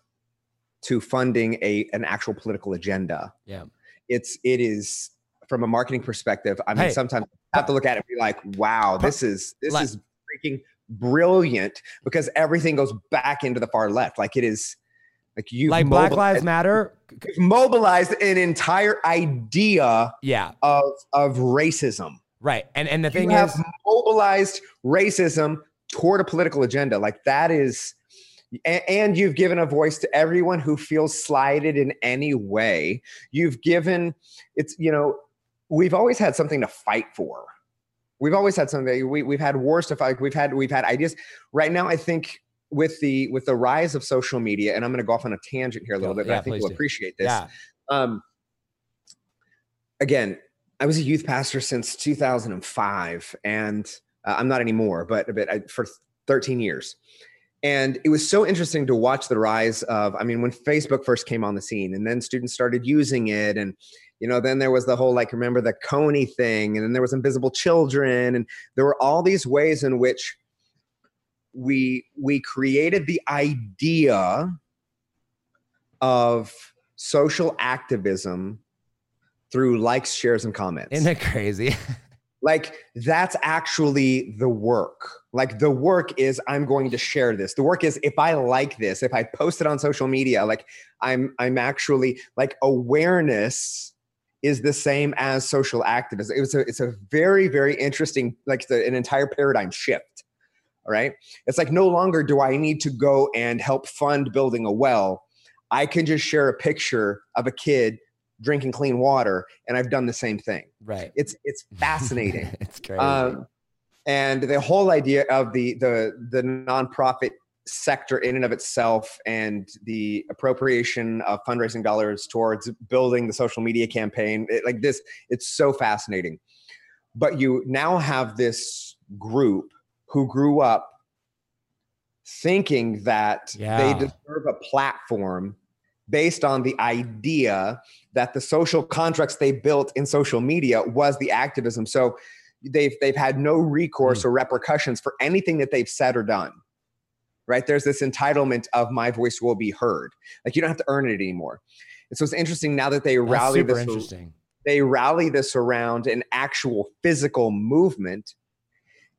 to funding a an actual political agenda. Yeah. It's it is from a marketing perspective. I mean, Hey. sometimes I have to look at it and be like, wow, this is this Like- is freaking brilliant because everything goes back into the far left. Like it is like you like Black Lives Matter. mobilized an entire idea Yeah, of of racism. right. And and the You thing have is, mobilized racism toward a political agenda. Like that is, and you've given a voice to everyone who feels slighted in any way. You've given it's you know we've always had something to fight for. We've always had something. We, we've had wars stuff. Like We've had we've had ideas. Right now, I think with the with the rise of social media, and I'm going to go off on a tangent here a little bit, but Yeah, I think you'll appreciate this yeah, um again i was a youth pastor since 2005 and uh, i'm not anymore but but I, for 13 years and it was so interesting to watch the rise of i mean when facebook first came on the scene and then students started using it and you know then there was the whole like remember the Kony thing and then there was invisible children and there were all these ways in which we we created the idea of social activism through likes, shares, and comments. isn't it crazy? like that's actually the work. Like the work is I'm going to share this. The work is if I like this, if I post it on social media, like I'm I'm actually like awareness is the same as social activism. It was a, it's a very very interesting like the, an entire paradigm shift. All right, it's like no longer do I need to go and help fund building a well. I can just share a picture of a kid drinking clean water, and I've done the same thing. right. It's it's fascinating. it's crazy. um, and the whole idea of the the the nonprofit sector in and of itself and the appropriation of fundraising dollars towards building the social media campaign it- like this it's so fascinating. But you now have this group who grew up thinking that Yeah. they deserve a platform based on the idea that the social contracts they built in social media was the activism. So they've they've had no recourse hmm. or repercussions for anything that they've said or done right? There's this entitlement of my voice will be heard. Like you don't have to earn it anymore. And so it's interesting now that they That's rally super this interesting. they rally this around an actual physical movement.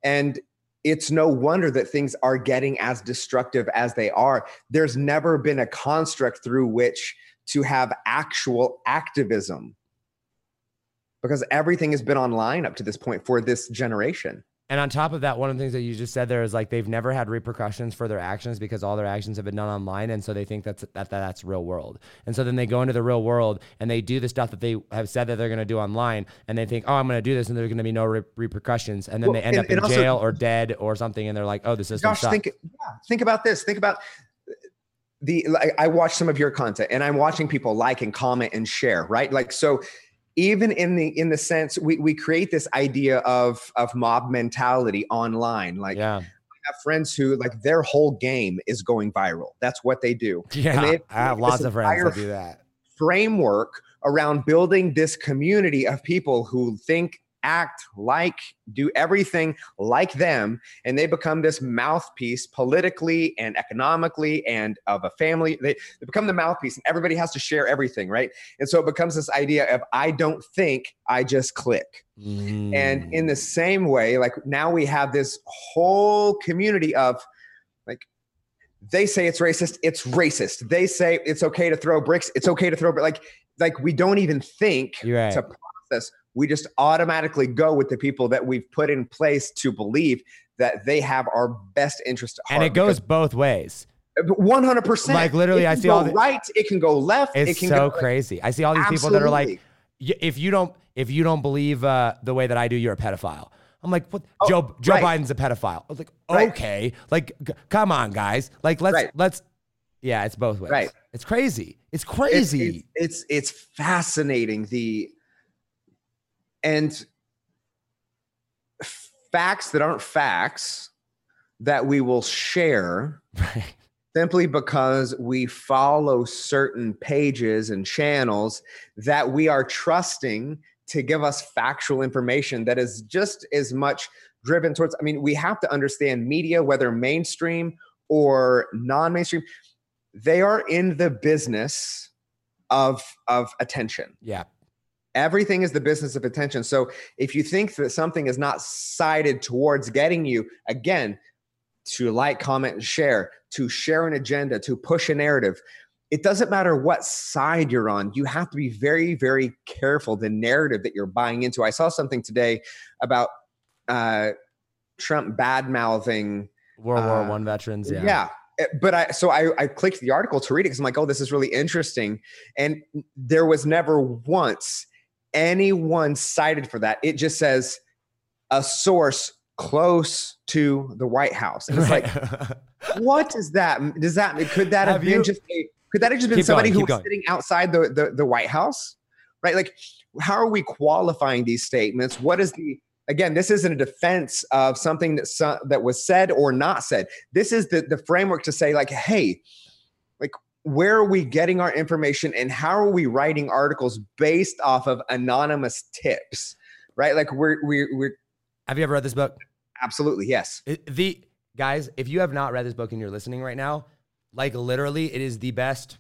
And it's no wonder that things are getting as destructive as they are. There's never been a construct through which to have actual activism because everything has been online up to this point for this generation And on top of that, one of the things that you just said there is like they've never had repercussions for their actions because all their actions have been done online, and so they think that's that, that that's real world. And so then they go into the real world and they do the stuff that they have said that they're going to do online, and they think, oh, I'm going to do this, and there's going to be no re- repercussions, and then Well, they end and- up in also- jail or dead or something, and they're like, oh, the system Josh, sucks. think yeah, think about this. Think about uh, the like, I watch some of your content and I'm watching people like and comment and share, right? Like so even in the in the sense we we create this idea of of mob mentality online. Like yeah, I have friends who like their whole game is going viral. That's what they do. yeah. they- I have lots of friends that do that. Framework around building this community of people who think act like do everything like them and they become this mouthpiece politically and economically and of a family they, they become the mouthpiece and everybody has to share everything right and so it becomes this idea of i don't think i just click and in Mm. the same way like now we have this whole community of like they say it's racist it's racist they say it's okay to throw bricks it's okay to throw but like like we don't even think right. to process we just automatically go with the people that we've put in place to believe that they have our best interest at heart. and it goes both ways. one hundred percent. Like, literally, it I see go all the- right. It can go left. It's it can so go, crazy. I see all these people that are like, if you don't if you don't believe uh, the way that I do, you're a pedophile. I'm like, what? Oh, Joe Joe right. Biden's a pedophile. I was like, Right. okay, like, g- come on, guys, like, let's Right. let's, yeah, it's both ways. Right. It's crazy. It's It's- crazy. It's, it's it's fascinating. The and facts that aren't facts that we will share simply because we follow certain pages and channels that we are trusting to give us factual information that is just as much driven towards i mean we have to understand media whether mainstream or non-mainstream they are in the business of of attention Yeah. Everything is the business of attention so if you think that something is not sided towards getting you again to like comment and share to share an agenda to push a narrative it doesn't matter what side you're on you have to be very very careful the narrative that you're buying into i saw something today about uh trump bad mouthing World War Uh, One veterans. Yeah. yeah. Uh, But I so I, I clicked the article to read it because I'm like, oh, this is really interesting. And there was never once anyone cited for that. It just says a source close to the White House. And it's like, what is that? Does that could that have, Have been you- just a could that have just been somebody going, who was going. sitting outside the, the the White House? Right? Like, how are we qualifying these statements? What is the again, this isn't a defense of something that that was said or not said. This is the the framework to say like, hey, where are we getting our information and how are we writing articles based off of anonymous tips? Right? Like we're we're we're Have you ever read this book? absolutely yes. It- the guys, if you have not read this book and you're listening right now, like literally, it is the best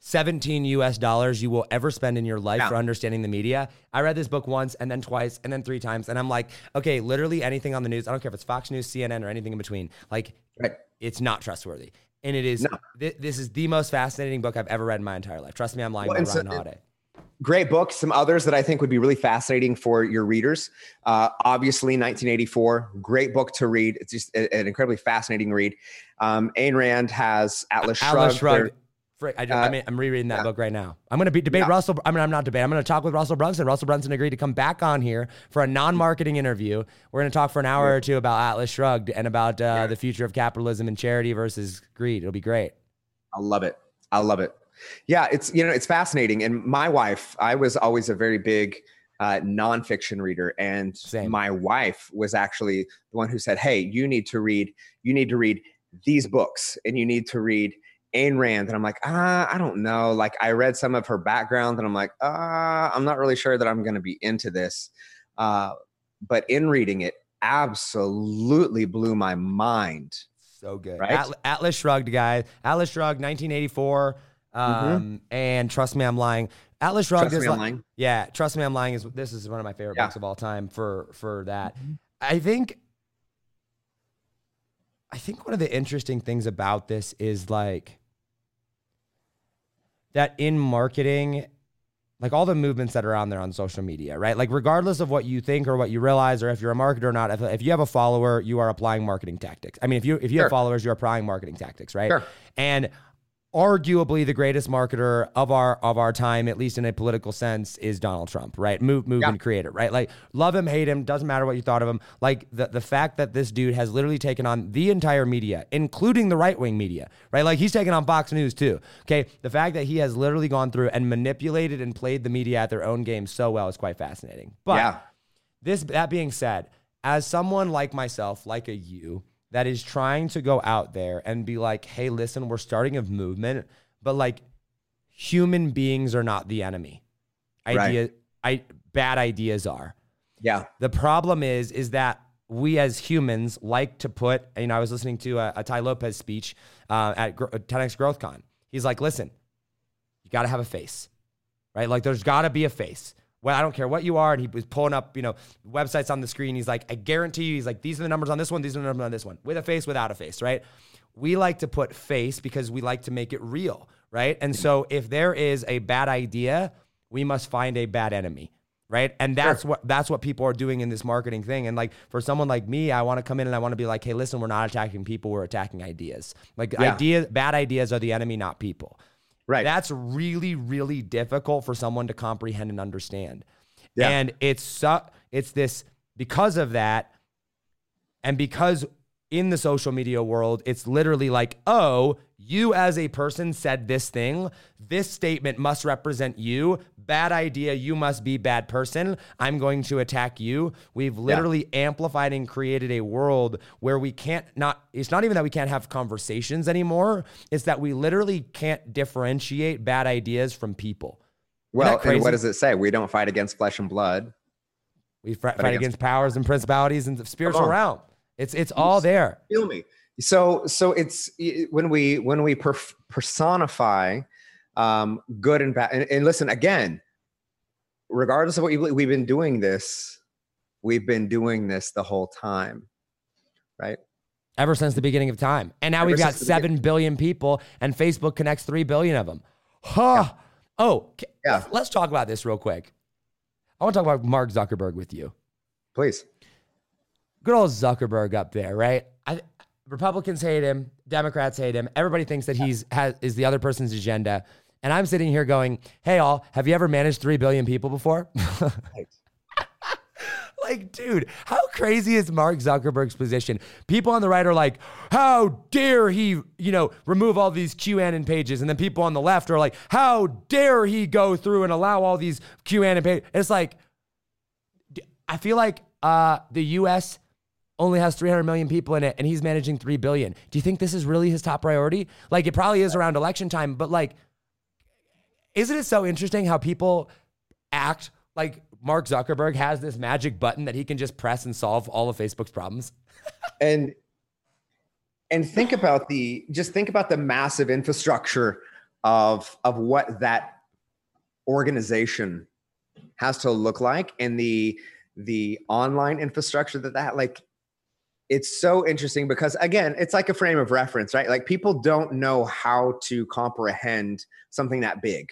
17 US dollars you will ever spend in your life Yeah. for understanding the media. I read this book once and then twice and then three times. And I'm like, okay, literally anything on the news, I don't care if it's Fox News, CNN, or anything in between, like, Right. it's not trustworthy. And it is, No. thi- this is the most fascinating book I've ever read in my entire life. Trust me, I'm lying Well, about so- Holiday. great book. Some others that I think would be really fascinating for your readers. Uh, obviously, 1984, great book to read. It's just a- an incredibly fascinating read. Um, Ayn Rand has Atlas Shrugged. Atlas Shrugged. Frick, I, Uh, I mean, I'm rereading that yeah. book right now. I'm going to be debate Yeah. Russell. I mean, I'm not debate. I'm going to talk with Russell Brunson. Russell Brunson agreed to come back on here for a non-marketing interview. We're going to talk for an hour or two about Atlas Shrugged and about uh, Yeah. the future of capitalism and charity versus greed. It'll be great. I love it. I love it. Yeah, it's you know it's fascinating. And my wife, I was always a very big uh, nonfiction reader, and Same. my wife was actually the one who said, "Hey, you need to read. You need to read these books, and you need to read." Ayn Rand, and I'm like, ah, I don't know. Like, I read some of her background, and I'm like, ah, I'm not really sure that I'm going to be into this. Uh, but in reading it, absolutely blew my mind. So good. Right? Atlas, Atlas Shrugged, guys. Atlas Shrugged, 1984. Um, And trust me, I'm lying. Atlas Shrugged Mm-hmm. Trust is me, I'm lying. Yeah, trust me, I'm lying. Is this is one of my favorite Yeah. books of all time for for that. Mhm. I think. I think one of the interesting things about this is like that in marketing, like all the movements that are on there on social media, right? Like regardless of what you think or what you realize, or if you're a marketer or not, if, if you have a follower, you are applying marketing tactics. I mean, if you if you have followers, you're applying marketing tactics, right? Sure. And arguably the greatest marketer of our of our time, at least in a political sense, is Donald Trump, right? Move movement creator, right? Like love him, hate him, doesn't matter what you thought of him. Like the the fact that this dude has literally taken on the entire media, including the right wing media, right? Like he's taken on Fox News too. Okay. The fact that he has literally gone through and manipulated and played the media at their own game so well is quite fascinating. But yeah. this that being said, as someone like myself, like a you, that is trying to go out there and be like, hey, listen, we're starting a movement, but like human beings are not the enemy. Right. Idea I bad ideas are. Yeah. The problem is, is that we as humans like to put, you know, I was listening to a, a Tai Lopez speech uh, at Gro- 10X GrowthCon. He's like, listen, you got to have a face, right? Like there's got to be a face. Well, I don't care what you are. And he was pulling up, you know, websites on the screen. He's like, I guarantee you, he's like, these are the numbers on this one. These are the numbers on this one with a face, without a face, right? We like to put face because we like to make it real, right? And so if there is a bad idea, we must find a bad enemy, right? And that's what that's what people are doing in this marketing thing. And like for someone like me, I want to come in and I want to be like, hey, listen, we're not attacking people, we're attacking ideas. Like Yeah. ideas, bad ideas are the enemy, not people. Right. That's really, really difficult for someone to comprehend and understand. Yeah. And it's it's this because of that, and because in the social media world, it's literally like, oh, you as a person said this thing. This statement must represent you. Bad idea. You must be bad person. I'm going to attack you. We've literally yeah. amplified and created a world where we can't not, it's not even that we can't have conversations anymore. It's that we literally can't differentiate bad ideas from people. Well, and what does it say? We don't fight against flesh and blood. We fight, against, against powers and principalities and the spiritual realm. It's it's all there. Feel me. So so it's when we when we per- personify um, good and bad. And, and, listen again, regardless of what you believe, we've been doing this. We've been doing this the whole time, right? Ever since the beginning of time, and now Ever we've got seven billion people, and Facebook connects three billion of them. Huh. Yeah. Oh, yeah. Let's talk about this real quick. I want to talk about Mark Zuckerberg with you. Please. Good old Zuckerberg up there, right? I, Republicans hate him, Democrats hate him. Everybody thinks that he's has is the other person's agenda. And I'm sitting here going, "Hey all, have you ever managed 3 billion people before?" like, dude, how crazy is Mark Zuckerberg's position? People on the right are like, "How dare he, you know, remove all these QAnon pages?" And then people on the left are like, "How dare he go through and allow all these QAnon pages?" It's like I feel like uh, the US only has 300 million people in it and he's managing 3 billion. Do you think this is really his top priority? Like it probably is around election time, but like isn't it so interesting how people act like Mark Zuckerberg has this magic button that he can just press and solve all of Facebook's problems? and and think about the just think about the massive infrastructure of of what that organization has to look like and the the online infrastructure that that like it's so interesting because again it's like a frame of reference right like people don't know how to comprehend something that big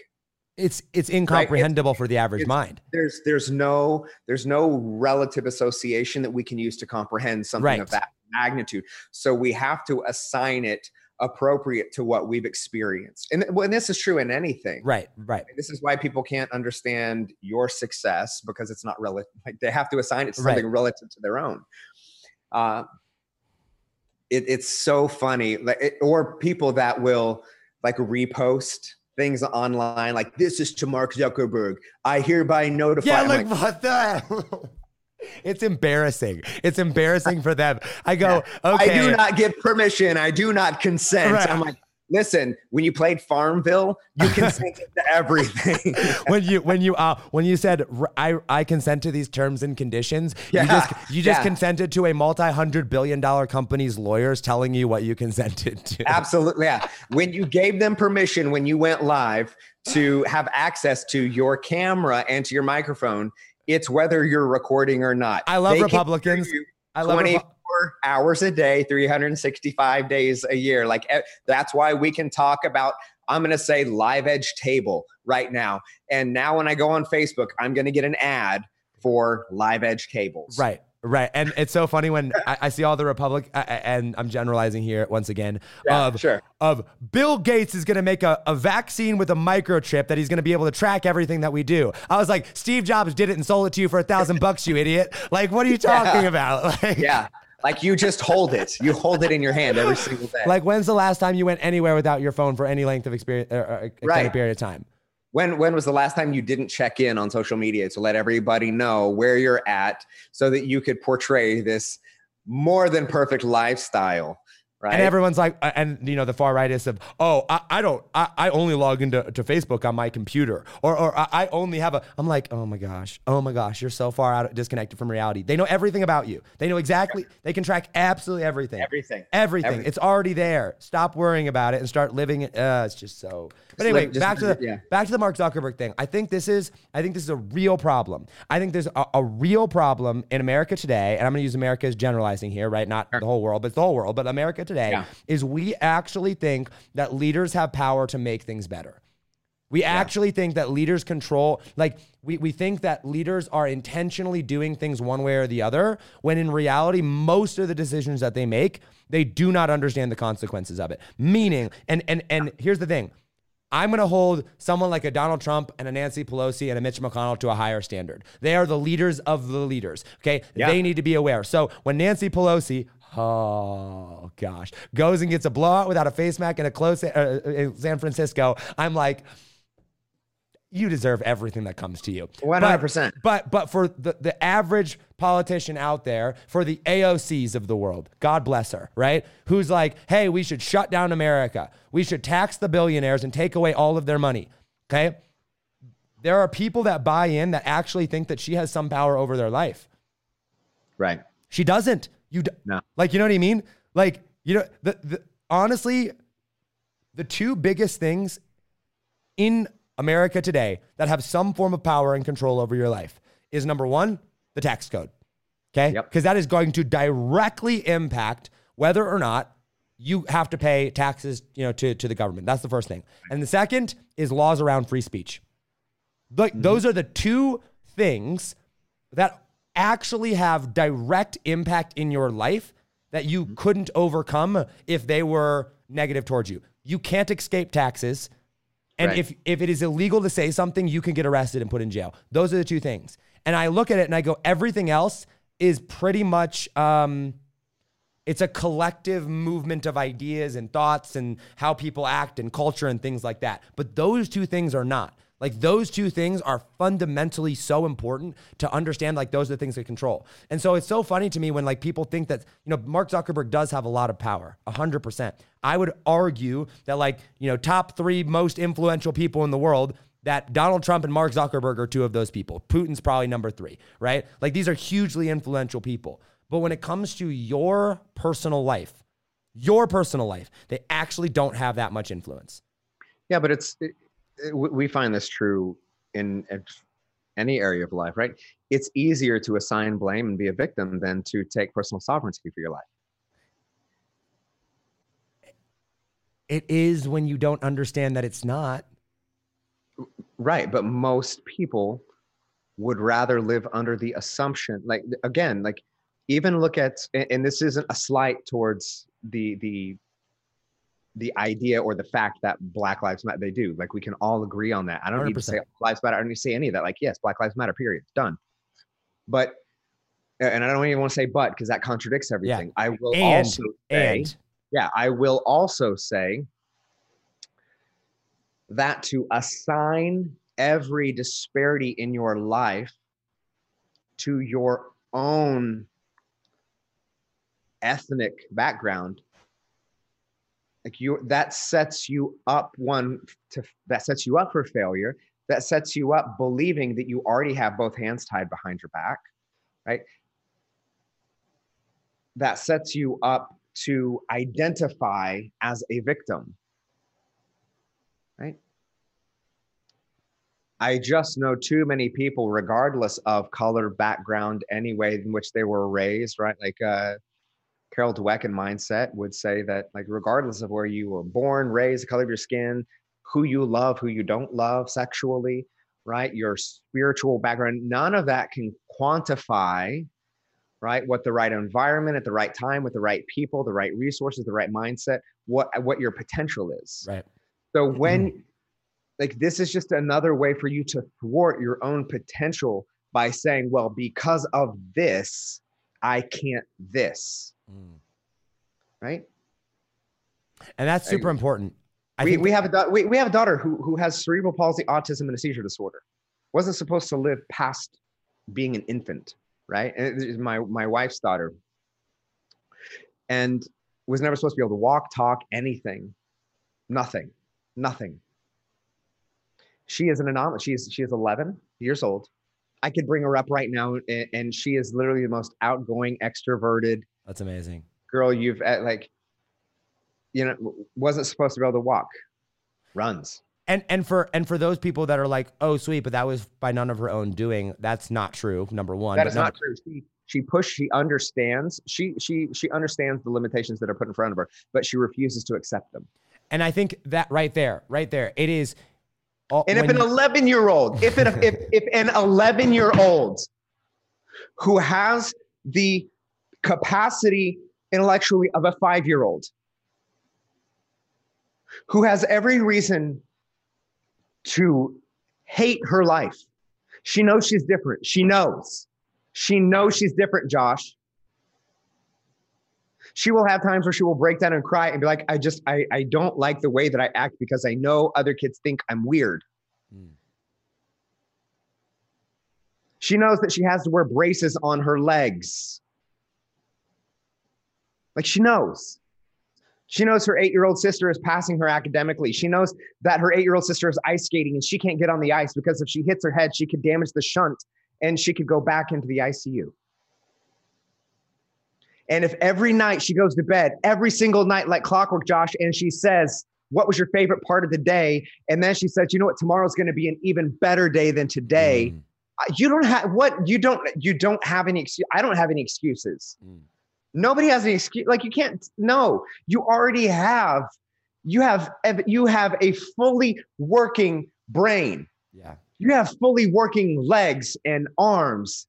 it's it's incomprehensible right? it's, for the average mind there's there's no there's no relative association that we can use to comprehend something right. of that magnitude so we have to assign it appropriate to what we've experienced and, and this is true in anything right right this is why people can't understand your success because it's not relative like they have to assign it to something right. relative to their own uh, it, it's so funny like it, or people that will like repost things online like this is to mark zuckerberg i hereby notify yeah like, like what the It's embarrassing. It's embarrassing for them. I go, okay. I do not give permission. I do not consent. Right. I'm like, listen, when you played Farmville, you consented to everything. when you when you uh when you said I I consent to these terms and conditions, yeah. you just you just yeah. consented to a multi-hundred billion dollar company's lawyers telling you what you consented to. Absolutely. Yeah. when you gave them permission when you went live to have access to your camera and to your microphone, it's whether you're recording or not. I love they Republicans. I love 20, hours a day, 365 days a year. Like eh, that's why we can talk about I'm going to say live edge table right now. And now when I go on Facebook, I'm going to get an ad for live edge cables. Right. Right. And it's so funny when I, I, see all the Republic, and I'm generalizing here once again, yeah, of, sure. of Bill Gates is going to make a, a vaccine with a microchip that he's going to be able to track everything that we do. I was like, Steve Jobs did it and sold it to you for a thousand bucks, you idiot. Like, what are you talking yeah. about? Like, yeah. Like you just hold it. You hold it in your hand every single day. Like when's the last time you went anywhere without your phone for any length of experience, uh, right. period of time? When when was the last time you didn't check in on social media to let everybody know where you're at so that you could portray this more than perfect lifestyle? Right. And everyone's like, uh, and you know, the far rightists of, oh, I, I don't, I, I only log into to Facebook on my computer, or or I only have a. I'm like, oh my gosh, oh my gosh, you're so far out, disconnected from reality. They know everything about you. They know exactly. They can track absolutely everything. Everything. Everything. everything. It's already there. Stop worrying about it and start living it. Uh, it's just so. But anyway, just, back to the yeah. back to the Mark Zuckerberg thing. I think this is I think this is a real problem. I think there's a, a real problem in America today, and I'm going to use America as generalizing here, right? Not the whole world, but the whole world. But America today yeah. is we actually think that leaders have power to make things better. We yeah. actually think that leaders control, like, we, we think that leaders are intentionally doing things one way or the other, when in reality, most of the decisions that they make, they do not understand the consequences of it. Meaning, and and and here's the thing I'm going to hold someone like a Donald Trump and a Nancy Pelosi and a Mitch McConnell to a higher standard. They are the leaders of the leaders. Okay. Yeah. They need to be aware. So when Nancy Pelosi, Oh gosh, goes and gets a blowout without a face mask in a close uh, in San Francisco. I'm like, you deserve everything that comes to you. One hundred percent. But but for the the average politician out there, for the AOCs of the world, God bless her, right? Who's like, hey, we should shut down America. We should tax the billionaires and take away all of their money. Okay. There are people that buy in that actually think that she has some power over their life. Right. She doesn't. You d- No. like you know what I mean? Like you know the, the honestly, the two biggest things in America today that have some form of power and control over your life is number one, the tax code. Okay, Yep. because that is going to directly impact whether or not you have to pay taxes, you know, to, to the government. That's the first thing. And the second is laws around free speech. Like mm-hmm. those are the two things that actually have direct impact in your life that you mm-hmm. couldn't overcome if they were negative towards you. You can't escape taxes. And Right. if if it is illegal to say something, you can get arrested and put in jail. Those are the two things. And I look at it and I go, everything else is pretty much um, it's a collective movement of ideas and thoughts and how people act and culture and things like that. But those two things are not. Like those two things are fundamentally so important to understand like those are the things that control. And so it's so funny to me when like people think that, you know, Mark Zuckerberg does have a lot of power, 100%. I would argue that like, you know, top 3 most influential people in the world that Donald Trump and Mark Zuckerberg are two of those people. Putin's probably number 3, right? Like these are hugely influential people. But when it comes to your personal life, your personal life, they actually don't have that much influence. Yeah, but it's it, it- we we find this true in in any area of life, right? It's easier to assign blame and be a victim than to take personal sovereignty for your life. It is when you don't understand that it's not. Right, but most people would rather live under the assumption like again, like even look at and this isn't a slight towards the the the idea or the fact that black lives matter they do like we can all agree on that. I don't need to say lives matter i don't need to say any of that like yes black lives matter period done. But and i don't even want to say but because that contradicts everything. Yeah. i will And- also say And. yeah, I will also say that to assign every disparity in your life to your own ethnic background like you that sets you up one to that sets you up for failure that sets you up believing that you already have both hands tied behind your back right that sets you up to identify as a victim. Right? I just know too many people, regardless of color, background, any way in which they were raised, right? Like uh, Carol Dweck in Mindset would say that, like, regardless of where you were born, raised, the color of your skin, who you love, who you don't love sexually, right? Your spiritual background, none of that can quantify right what the right environment at the right time with the right people the right resources the right mindset what what your potential is right. So when like this is just another way for you to thwart your own potential by saying well because of this i can't this. Mm. right? And that's super important. I we, think we have a da- we, we have a daughter who who has cerebral palsy autism and a seizure disorder. Wasn't supposed to live past being an infant right? And it my my wife's daughter. And was never supposed to be able to walk talk anything. Nothing nothing she is an anomaly she is she is 11 years old i could bring her up right now and, and she is literally the most outgoing extroverted that's amazing. girl you've uh, like you know wasn't supposed to be able to walk runs And and for and for those people that are like, oh sweet, but that was by none of her own doing. That's not true. Number one. That But not true. She she pushed. She understands. She she she understands the limitations that are put in front of her, but she refuses to accept them. And I think that right there, right there, it is. all- And if an 11 year old, if, if if an 11 year old who has the capacity intellectually of a five year old, who has every reason to hate her life, she knows she's different. She knows. She knows she's different, Josh. She will have times where she will break down and cry and be like, I just, I, I don't like the way that I act because I know other kids think I'm weird. Mm. She knows that she has to wear braces on her legs. Like she knows. She knows her eight year old sister is passing her academically. She knows that her eight year old sister is ice skating and she can't get on the ice because if she hits her head, she could damage the shunt and she could go back into the ICU. And if every night she goes to bed, every single night, like clockwork, Josh, and she says, What was your favorite part of the day? And then she says, You know what? Tomorrow's going to be an even better day than today. Mm. You don't have what you don't you don't have any excuse. I don't have any excuses. Mm. Nobody has any excuse. Like you can't. No, you already have. You have you have a fully working brain. Yeah. You have fully working legs and arms.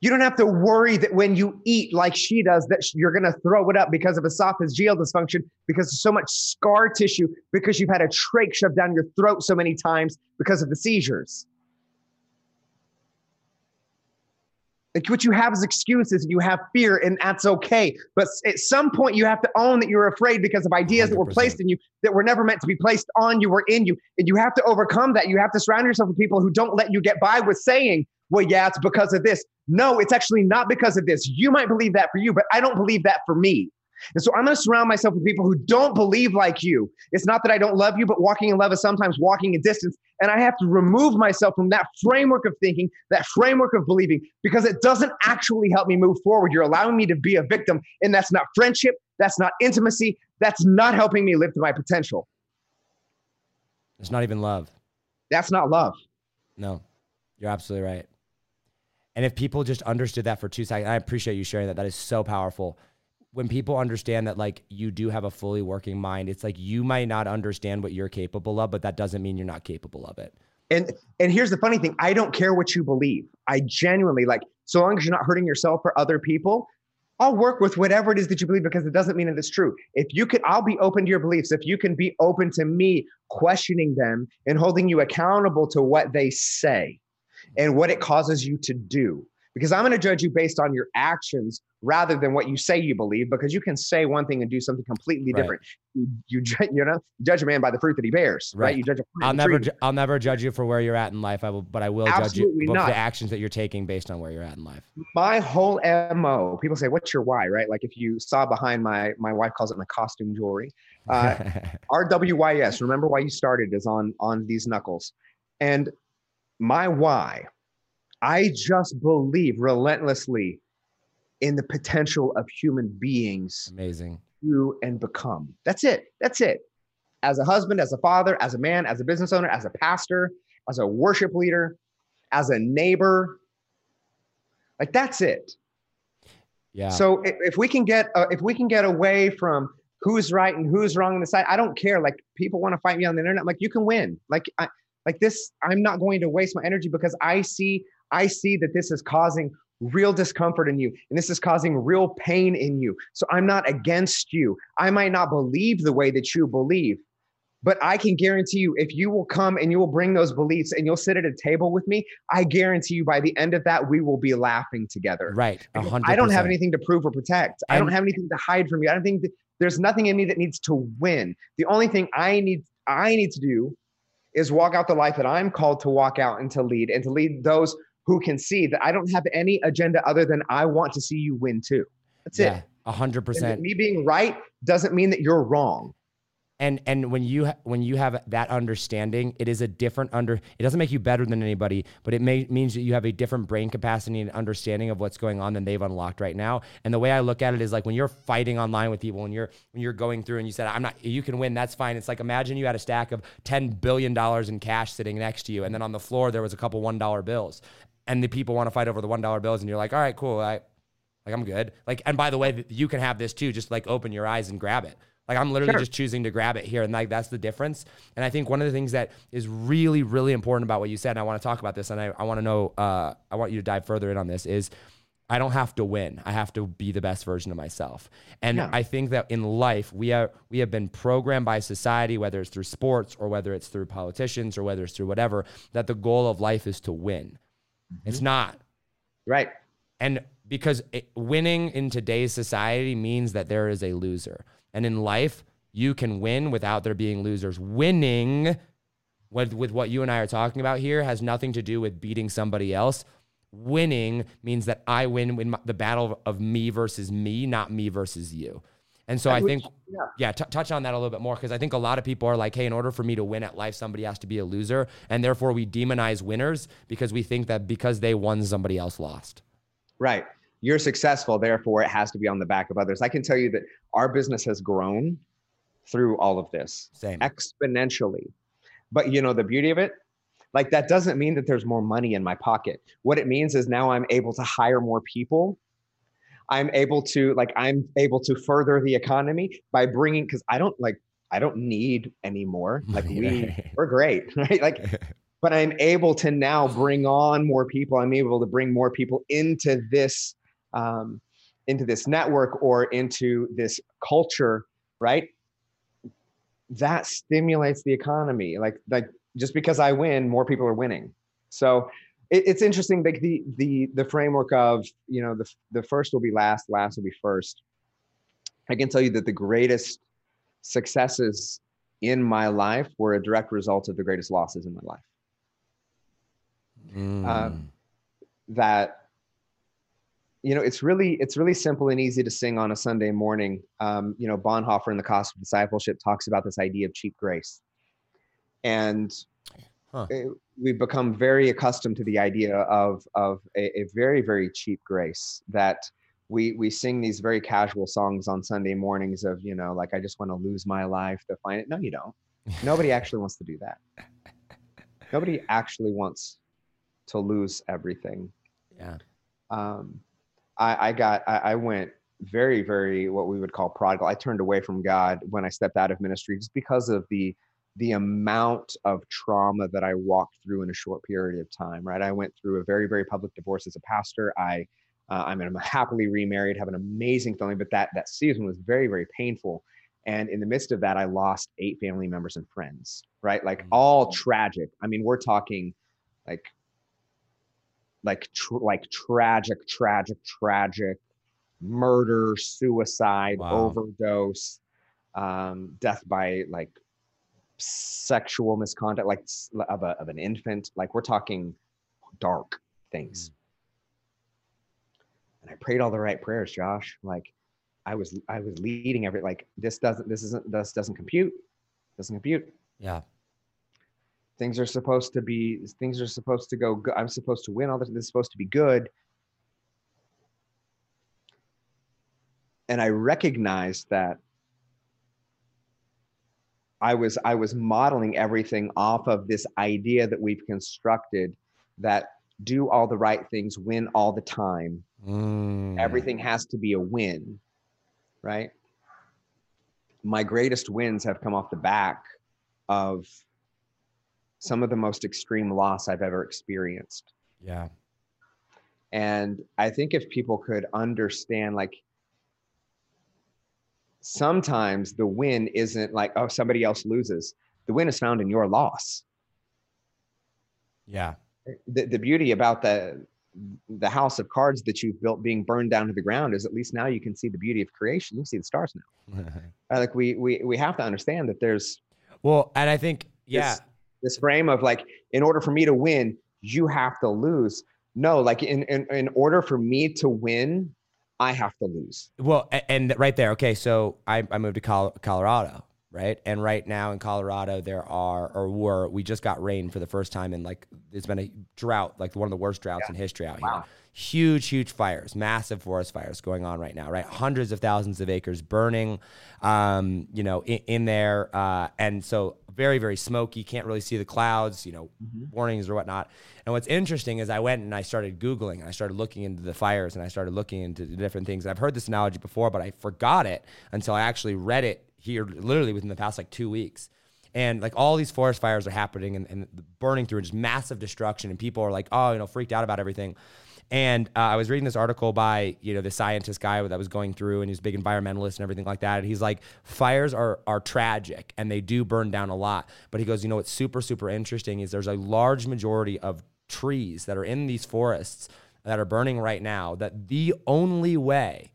You don't have to worry that when you eat like she does, that you're going to throw it up because of esophageal dysfunction, because of so much scar tissue, because you've had a trach shoved down your throat so many times because of the seizures. Like what you have is excuses and you have fear, and that's okay. But at some point, you have to own that you're afraid because of ideas 100%. that were placed in you that were never meant to be placed on you or in you. And you have to overcome that. You have to surround yourself with people who don't let you get by with saying, well, yeah, it's because of this. No, it's actually not because of this. You might believe that for you, but I don't believe that for me. And so I'm going to surround myself with people who don't believe like you. It's not that I don't love you, but walking in love is sometimes walking in distance. And I have to remove myself from that framework of thinking, that framework of believing, because it doesn't actually help me move forward. You're allowing me to be a victim. And that's not friendship. That's not intimacy. That's not helping me live to my potential. It's not even love. That's not love. No, you're absolutely right. And if people just understood that for two seconds, I appreciate you sharing that. That is so powerful when people understand that like you do have a fully working mind, it's like you might not understand what you're capable of, but that doesn't mean you're not capable of it. And and here's the funny thing, I don't care what you believe. I genuinely like so long as you're not hurting yourself or other people, I'll work with whatever it is that you believe because it doesn't mean that it's true. If you could, I'll be open to your beliefs. If you can be open to me questioning them and holding you accountable to what they say and what it causes you to do because I'm going to judge you based on your actions rather than what you say you believe because you can say one thing and do something completely right. different. You, you you know judge a man by the fruit that he bears right, right? you judge a I'll never ju- I'll never judge you for where you're at in life. I will but I will Absolutely judge you for the actions that you're taking based on where you're at in life. My whole mo people say what's your why? Right? Like if you saw behind my my wife calls it my costume jewelry uh, RWYS remember why you started is on on these knuckles. And my why I just believe relentlessly in the potential of human beings. Amazing. To and become. That's it. That's it. As a husband, as a father, as a man, as a business owner, as a pastor, as a worship leader, as a neighbor. Like that's it. Yeah. So if, if we can get uh, if we can get away from who's right and who's wrong on the side, I don't care. Like people want to fight me on the internet. I'm like you can win. Like I like this. I'm not going to waste my energy because I see I see that this is causing real discomfort in you and this is causing real pain in you. So I'm not against you. I might not believe the way that you believe, but I can guarantee you if you will come and you will bring those beliefs and you'll sit at a table with me, I guarantee you by the end of that, we will be laughing together. Right. 100%. I don't have anything to prove or protect. I don't have anything to hide from you. I don't think there's nothing in me that needs to win. The only thing I need I need to do is walk out the life that I'm called to walk out and to lead and to lead those who can see that I don't have any agenda other than I want to see you win too. That's yeah, it. A hundred percent. Me being right doesn't mean that you're wrong. And and when you when you have that understanding, it is a different under. It doesn't make you better than anybody, but it may, means that you have a different brain capacity and understanding of what's going on than they've unlocked right now. And the way I look at it is like when you're fighting online with people, when you're when you're going through and you said I'm not, you can win. That's fine. It's like imagine you had a stack of ten billion dollars in cash sitting next to you, and then on the floor there was a couple one dollar bills and the people want to fight over the one dollar bills, and you're like, all right, cool, I like I'm good. Like, and by the way, you can have this too. Just like open your eyes and grab it. Like I'm literally sure. just choosing to grab it here, and like that's the difference. And I think one of the things that is really, really important about what you said, and I want to talk about this, and I, I want to know, uh, I want you to dive further in on this, is I don't have to win. I have to be the best version of myself. And yeah. I think that in life, we are we have been programmed by society, whether it's through sports or whether it's through politicians or whether it's through whatever, that the goal of life is to win. Mm-hmm. It's not. Right. And because it, winning in today's society means that there is a loser. And in life, you can win without there being losers. Winning with, with what you and I are talking about here has nothing to do with beating somebody else. Winning means that I win in the battle of me versus me, not me versus you. And so I think, yeah, yeah t- touch on that a little bit more because I think a lot of people are like, hey, in order for me to win at life, somebody has to be a loser. And therefore, we demonize winners because we think that because they won, somebody else lost. Right. You're successful, therefore, it has to be on the back of others. I can tell you that our business has grown through all of this Same. exponentially. But you know, the beauty of it, like that doesn't mean that there's more money in my pocket. What it means is now I'm able to hire more people I'm able to like I'm able to further the economy by bringing because I don't like I don't need anymore. Like we we're great, right? Like but I'm able to now bring on more people. I'm able to bring more people into this um, into this network or into this culture, right? That stimulates the economy. Like like just because I win, more people are winning. So it, it's interesting like the the the framework of you know the the first will be last last will be first. I can tell you that the greatest successes in my life were a direct result of the greatest losses in my life. Mm. um, that you know it's really it's really simple and easy to sing on a sunday morning. Um, you know bonhoeffer in the cost of discipleship talks about this idea of cheap grace. And huh. it, we've become very accustomed to the idea of of a, a, very very cheap grace that we we sing these very casual songs on Sunday mornings of you know like I just want to lose my life to find it. No, you don't. Nobody actually wants to do that. Nobody actually wants to lose everything. Yeah. Um, I, I got I, I went very very what we would call prodigal. I turned away from God when I stepped out of ministry just because of the the amount of trauma that I walked through in a short period of time, right? I went through a very, very public divorce as a pastor. I, uh, I mean, I'm happily remarried, have an amazing family, but that that season was very, very painful. And in the midst of that, I lost eight family members and friends, right? Like mm-hmm. all tragic. I mean, we're talking like, like, tr- like tragic, tragic, tragic murder, suicide, wow. overdose, um, death by like sexual misconduct like of, a, of an infant like we're talking dark things. Mm. and i prayed all the right prayers josh. Like i was i was leading every like this doesn't this isn't this doesn't compute doesn't compute. Yeah. Things are supposed to be things are supposed to go i'm supposed to win all this this is supposed to be good. And i recognized that I was I was modeling everything off of this idea that we've constructed that do all the right things, win all the time. Mm. Everything has to be a win, right? My greatest wins have come off the back of some of the most extreme loss I've ever experienced. Yeah. And I think if people could understand, like, sometimes the win isn't like, oh, somebody else loses. The win is found in your loss. Yeah. The, the beauty about the the house of cards that you've built being burned down to the ground is at least now you can see the beauty of creation. You can see the stars now. Uh, like we we we have to understand that there's well, and I think yeah, this, this frame of like, in order for me to win, you have to lose. No, like in in in order for me to win, I have to lose. Well, and right there, okay. So I, I moved to Colorado, right? And right now in Colorado, there are or were we just got rain for the first time in like it's been a drought, like one of the worst droughts yeah. in history out wow. here. Huge, huge fires, massive forest fires going on right now, right? Hundreds of thousands of acres burning, um, you know, in, in there, uh, and so very, very smoky. Can't really see the clouds, you know, mm-hmm. warnings or whatnot. And what's interesting is I went and I started Googling and I started looking into the fires and I started looking into different things. And I've heard this analogy before, but I forgot it until I actually read it here literally within the past like two weeks. And like all these forest fires are happening and, and burning through and just massive destruction. And people are like, oh, you know, freaked out about everything. And uh, I was reading this article by you know the scientist guy that was going through, and he's a big environmentalist and everything like that. And he's like, fires are are tragic, and they do burn down a lot. But he goes, you know what's super super interesting is there's a large majority of trees that are in these forests that are burning right now that the only way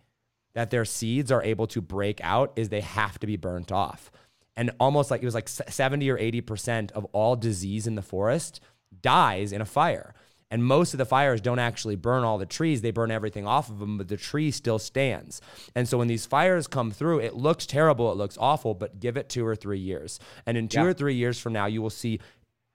that their seeds are able to break out is they have to be burnt off. And almost like it was like 70 or 80% of all disease in the forest dies in a fire. And most of the fires don't actually burn all the trees, they burn everything off of them, but the tree still stands. And so when these fires come through, it looks terrible, it looks awful, but give it two or three years. And in two yeah. or three years from now, you will see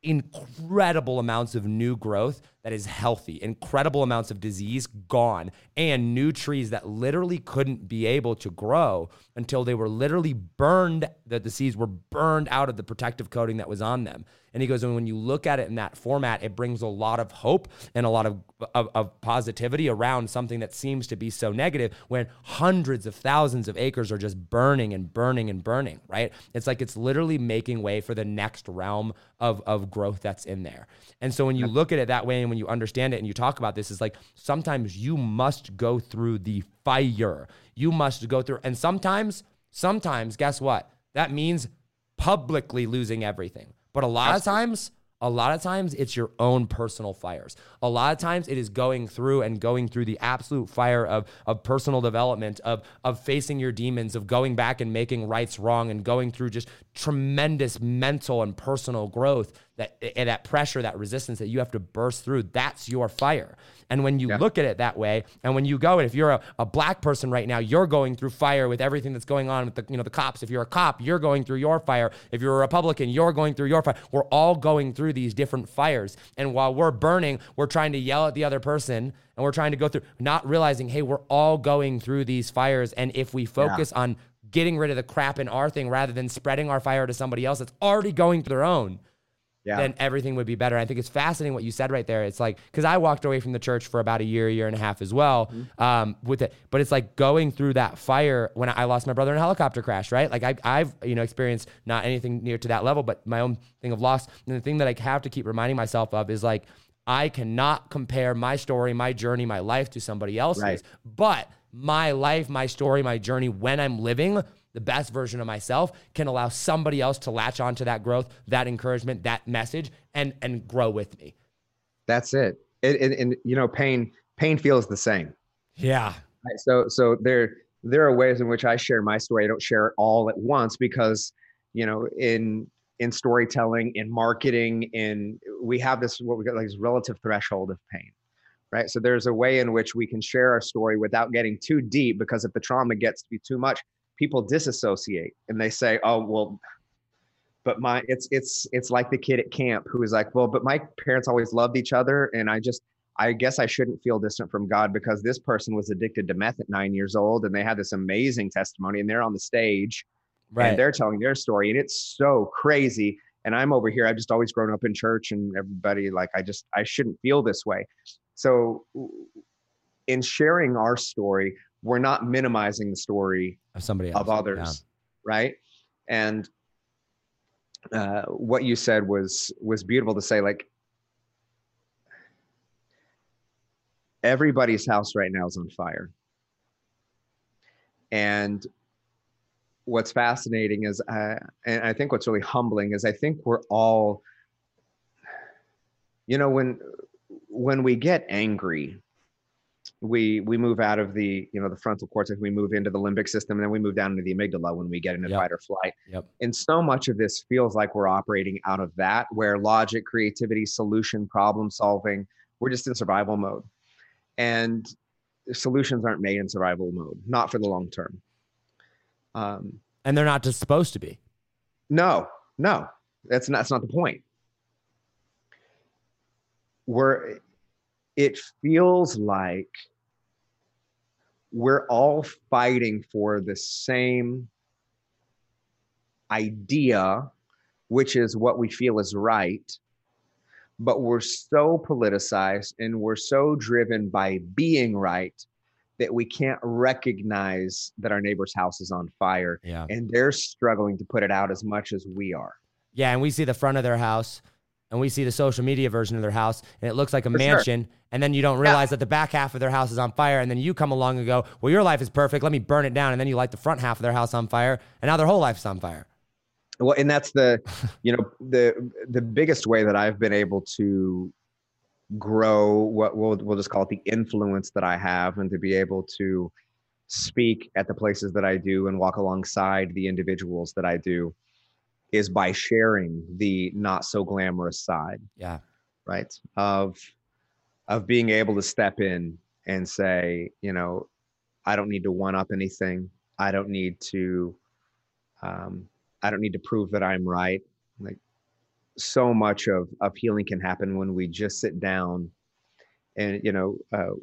incredible amounts of new growth that is healthy, incredible amounts of disease gone, and new trees that literally couldn't be able to grow until they were literally burned, that the seeds were burned out of the protective coating that was on them. And he goes, and when you look at it in that format, it brings a lot of hope and a lot of, of, of, positivity around something that seems to be so negative when hundreds of thousands of acres are just burning and burning and burning, right? It's like it's literally making way for the next realm of, of growth that's in there. And so when you look at it that way and when you understand it and you talk about this, is like sometimes you must go through the fire. You must go through, and sometimes, sometimes, guess what? That means publicly losing everything. But a lot of times, a lot of times it's your own personal fires. A lot of times it is going through and going through the absolute fire of, of personal development, of, of facing your demons, of going back and making rights wrong and going through just tremendous mental and personal growth that and that pressure, that resistance that you have to burst through, that's your fire. And when you yeah. look at it that way, and when you go, and if you're a, a black person right now, you're going through fire with everything that's going on with the you know the cops. If you're a cop, you're going through your fire. If you're a Republican, you're going through your fire. We're all going through these different fires. And while we're burning, we're trying to yell at the other person and we're trying to go through, not realizing, hey, we're all going through these fires. And if we focus yeah. on getting rid of the crap in our thing rather than spreading our fire to somebody else that's already going through their own, yeah. then everything would be better. I think it's fascinating what you said right there. It's like because I walked away from the church for about a year, year and a half as well mm-hmm. um, with it. But it's like going through that fire when I lost my brother in a helicopter crash, right? Like I, I've you know experienced not anything near to that level, but my own thing of loss. And the thing that I have to keep reminding myself of is like I cannot compare my story, my journey, my life to somebody else's, right. but my life, my story, my journey when I'm living the best version of myself can allow somebody else to latch onto that growth, that encouragement, that message, and and grow with me. That's it. it, it and you know, pain pain feels the same. Yeah. So so there there are ways in which I share my story. I don't share it all at once because you know in in storytelling, in marketing, in we have this what we got like this relative threshold of pain right? So there's a way in which we can share our story without getting too deep because if the trauma gets to be too much, people disassociate and they say, "Oh, well, but my it's it's it's like the kid at camp who is like, well, but my parents always loved each other, and I just I guess I shouldn't feel distant from God because this person was addicted to meth at nine years old, and they had this amazing testimony, and they're on the stage, right. and they're telling their story, and it's so crazy." And I'm over here. I've just always grown up in church, and everybody like I just I shouldn't feel this way. So, in sharing our story, we're not minimizing the story of somebody else, of others, yeah. right? And uh, what you said was was beautiful to say. Like everybody's house right now is on fire, and what's fascinating is, uh, and I think what's really humbling is, I think we're all, you know, when when we get angry we we move out of the you know the frontal cortex we move into the limbic system and then we move down into the amygdala when we get into yep. fight or flight. Yep. and so much of this feels like we're operating out of that where logic creativity solution problem solving we're just in survival mode. And solutions aren't made in survival mode not for the long term. Um, and they're not just supposed to be. No no that's not that's not the point. We're it feels like we're all fighting for the same idea, which is what we feel is right. But we're so politicized and we're so driven by being right that we can't recognize that our neighbor's house is on fire. Yeah. And they're struggling to put it out as much as we are. Yeah. And we see the front of their house and we see the social media version of their house and it looks like a For mansion sure. and then you don't realize yeah. that the back half of their house is on fire and then you come along and go well your life is perfect let me burn it down and then you light the front half of their house on fire and now their whole life's on fire well and that's the you know the the biggest way that i've been able to grow what we'll we'll just call it the influence that I have, and to be able to speak at the places that I do and walk alongside the individuals that I do is by sharing the not so glamorous side. Yeah. Right. Of of being able to step in and say, you know, I don't need to one up anything. I don't need to um, I don't need to prove that I'm right. Like so much of of healing can happen when we just sit down and you know uh,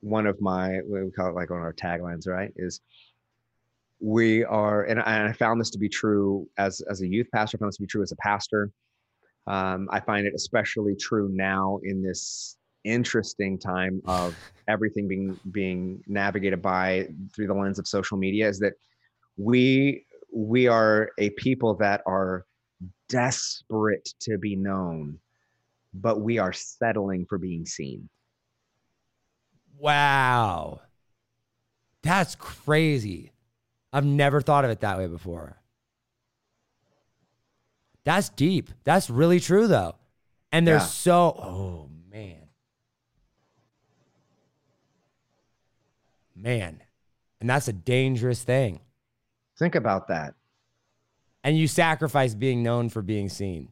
one of my we call it like one of our taglines right is we are and I, and I found this to be true as as a youth pastor I found this to be true as a pastor um, I find it especially true now in this interesting time of everything being being navigated by through the lens of social media is that we we are a people that are desperate to be known, but we are settling for being seen. Wow. That's crazy. I've never thought of it that way before. That's deep. That's really true though. And there's yeah. so oh man. Man. And that's a dangerous thing. Think about that and you sacrifice being known for being seen.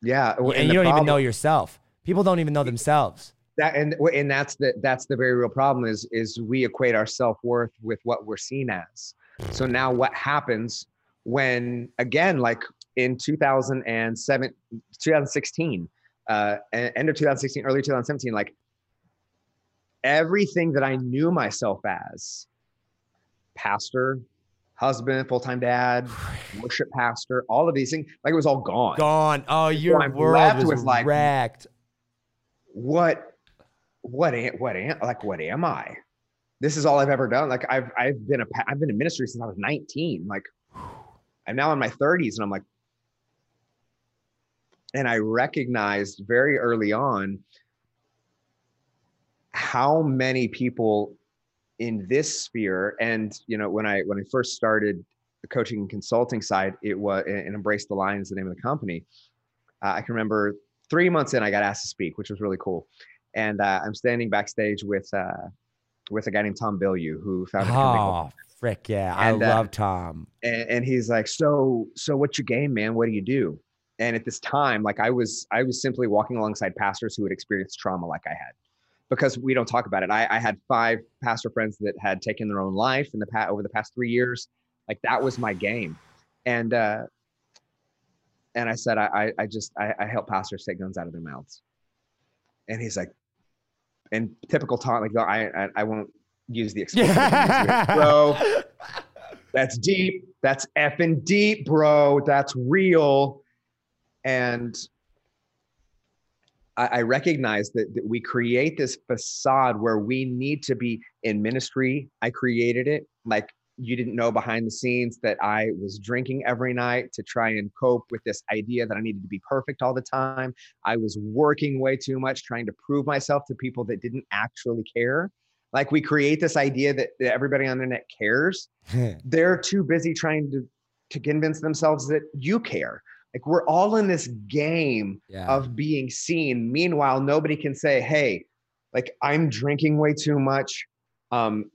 Yeah, and, and you don't problem, even know yourself. People don't even know themselves. That and and that's the that's the very real problem is is we equate our self worth with what we're seen as. So now what happens when again like in 2007 2016 uh end of 2016 early 2017 like everything that I knew myself as pastor husband, full time dad, worship pastor, all of these things. Like it was all gone. Gone. Oh, your so world was like, wrecked. What, what, am, what am, like, what am I? This is all I've ever done. Like I've, I've been a, I've been in ministry since I was 19. Like I'm now in my 30s and I'm like, and I recognized very early on how many people in this sphere and you know when i when i first started the coaching and consulting side it was and embrace the line is the name of the company uh, i can remember three months in i got asked to speak which was really cool and uh, i'm standing backstage with uh, with a guy named tom bilyeu who founded oh frick yeah. And, i uh, love tom. and, and he's like so so what's your game man? What do you do? And at this time like i was i was simply walking alongside pastors who had experienced trauma like i had. Because we don't talk about it. I, I had five pastor friends that had taken their own life in the past over the past three years. Like that was my game, and uh, and I said I I just I, I help pastors take guns out of their mouths, and he's like, in typical Tom like I I, I won't use the expression, bro. That's deep. That's effing deep, bro. That's real. And I, I recognize that, that we create this facade where we need to be in ministry. I created it like you didn't know behind the scenes that I was drinking every night to try and cope with this idea that I needed to be perfect all the time. I was working way too much trying to prove myself to people that didn't actually care. Like we create this idea that, that everybody on the internet cares. They're too busy trying to to convince themselves that you care. Like we're all in this game yeah. of being seen. Meanwhile, nobody can say, "Hey, like I'm drinking way too much. Um,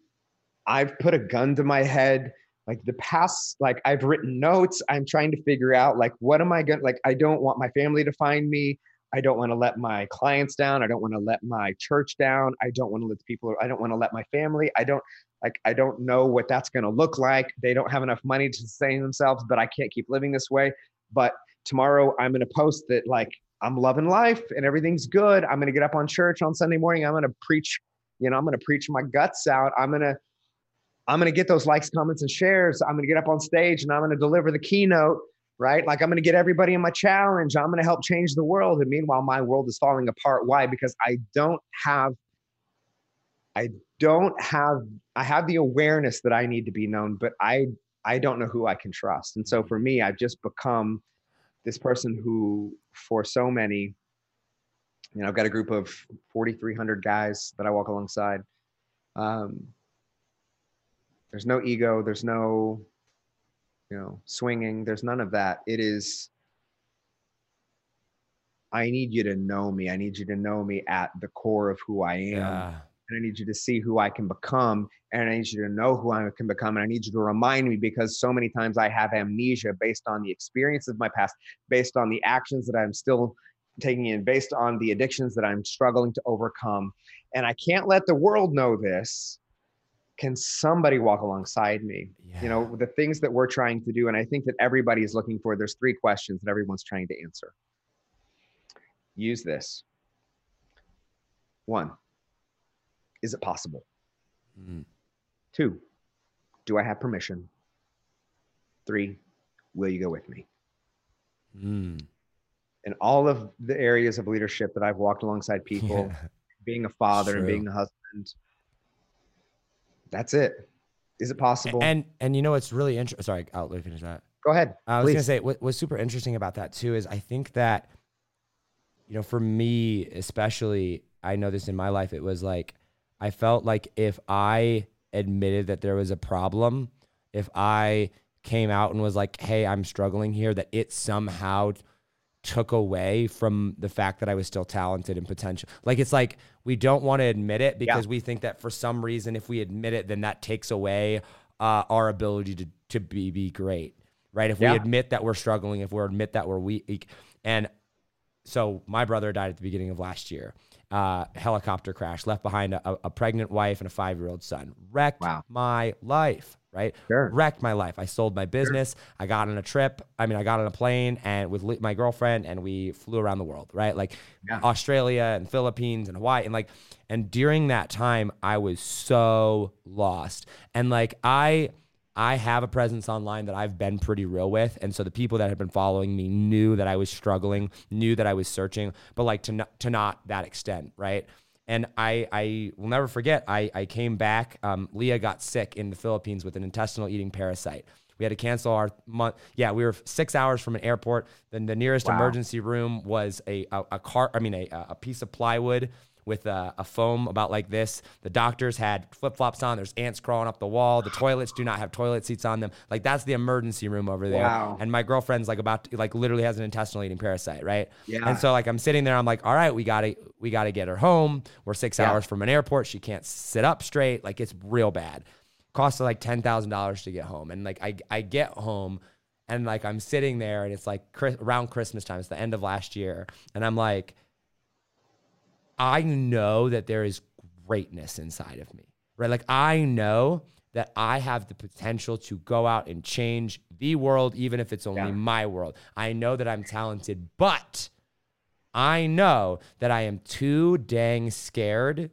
I've put a gun to my head. Like the past, like I've written notes. I'm trying to figure out like what am I going to like? I don't want my family to find me. I don't want to let my clients down. I don't want to let my church down. I don't want to let the people. I don't want to let my family. I don't like. I don't know what that's going to look like. They don't have enough money to sustain themselves, but I can't keep living this way. But tomorrow I'm going to post that like I'm loving life and everything's good. I'm going to get up on church on Sunday morning. I'm going to preach, you know, I'm going to preach my guts out. I'm going to I'm going to get those likes, comments and shares. I'm going to get up on stage and I'm going to deliver the keynote, right? Like I'm going to get everybody in my challenge. I'm going to help change the world. And meanwhile, my world is falling apart. Why? Because I don't have I don't have I have the awareness that I need to be known, but I I don't know who I can trust. And so for me, I've just become this person who, for so many, you know, I've got a group of 4,300 guys that I walk alongside. Um, there's no ego. There's no, you know, swinging. There's none of that. It is, I need you to know me. I need you to know me at the core of who I am. Yeah. And I need you to see who I can become. And I need you to know who I can become. And I need you to remind me because so many times I have amnesia based on the experiences of my past, based on the actions that I'm still taking in, based on the addictions that I'm struggling to overcome. And I can't let the world know this. Can somebody walk alongside me? Yeah. You know, the things that we're trying to do. And I think that everybody is looking for, there's three questions that everyone's trying to answer use this. One, is it possible? Mm. Two, do I have permission? Three, will you go with me? Mm. In all of the areas of leadership that I've walked alongside people, yeah. being a father and being a husband, that's it. Is it possible? And and you know what's really interesting? Sorry, I'll let finish that. Go ahead. I was gonna say what, what's super interesting about that too is I think that you know, for me especially, I know this in my life, it was like I felt like if I admitted that there was a problem, if I came out and was like, hey, I'm struggling here, that it somehow took away from the fact that I was still talented and potential. Like it's like we don't want to admit it because yeah. we think that for some reason, if we admit it, then that takes away uh, our ability to to be be great, right? If yeah. we admit that we're struggling, if we admit that we're weak, and so my brother died at the beginning of last year. Uh, helicopter crash, left behind a, a pregnant wife and a five year old son. Wrecked wow. my life, right? Sure. Wrecked my life. I sold my business. Sure. I got on a trip. I mean, I got on a plane and with my girlfriend and we flew around the world, right? Like yeah. Australia and Philippines and Hawaii. And like, and during that time, I was so lost. And like, I, I have a presence online that I've been pretty real with. And so the people that have been following me knew that I was struggling, knew that I was searching, but like to, not, to not that extent, right? And I, I will never forget, I, I came back. Um, Leah got sick in the Philippines with an intestinal eating parasite. We had to cancel our month. Yeah, we were six hours from an airport. Then the nearest wow. emergency room was a, a, a car, I mean, a, a piece of plywood with a, a foam about like this. The doctors had flip flops on. There's ants crawling up the wall. The toilets do not have toilet seats on them. Like that's the emergency room over there. Wow. And my girlfriend's like about to, like literally has an intestinal eating parasite, right? Yeah. And so like I'm sitting there, I'm like, all right, we gotta we gotta get her home. We're six yeah. hours from an airport. She can't sit up straight. Like it's real bad. Cost like ten thousand dollars to get home. And like I I get home and like I'm sitting there and it's like around Christmas time. It's the end of last year, and I'm like I know that there is greatness inside of me, right? Like I know that I have the potential to go out and change the world, even if it's only yeah. my world. I know that I'm talented, but I know that I am too dang scared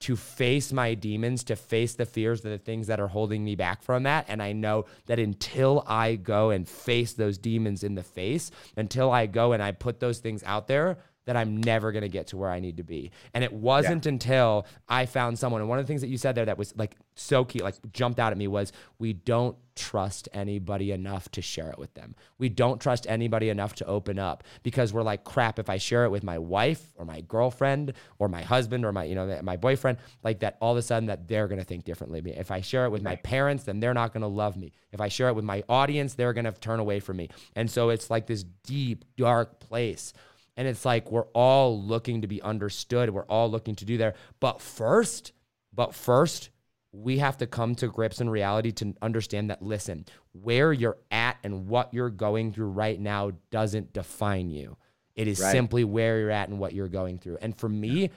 to face my demons, to face the fears, of the things that are holding me back from that. And I know that until I go and face those demons in the face, until I go and I put those things out there, that I'm never going to get to where I need to be. And it wasn't yeah. until I found someone. And one of the things that you said there that was like so key, like jumped out at me was we don't trust anybody enough to share it with them. We don't trust anybody enough to open up because we're like, crap, if I share it with my wife or my girlfriend or my husband or my, you know, my boyfriend, like that all of a sudden that they're going to think differently. If I share it with my parents, then they're not going to love me. If I share it with my audience, they're going to turn away from me. And so it's like this deep, dark place and it's like we're all looking to be understood. We're all looking to do there. But first, but first, we have to come to grips in reality to understand that listen, where you're at and what you're going through right now doesn't define you. It is right. simply where you're at and what you're going through. And for me,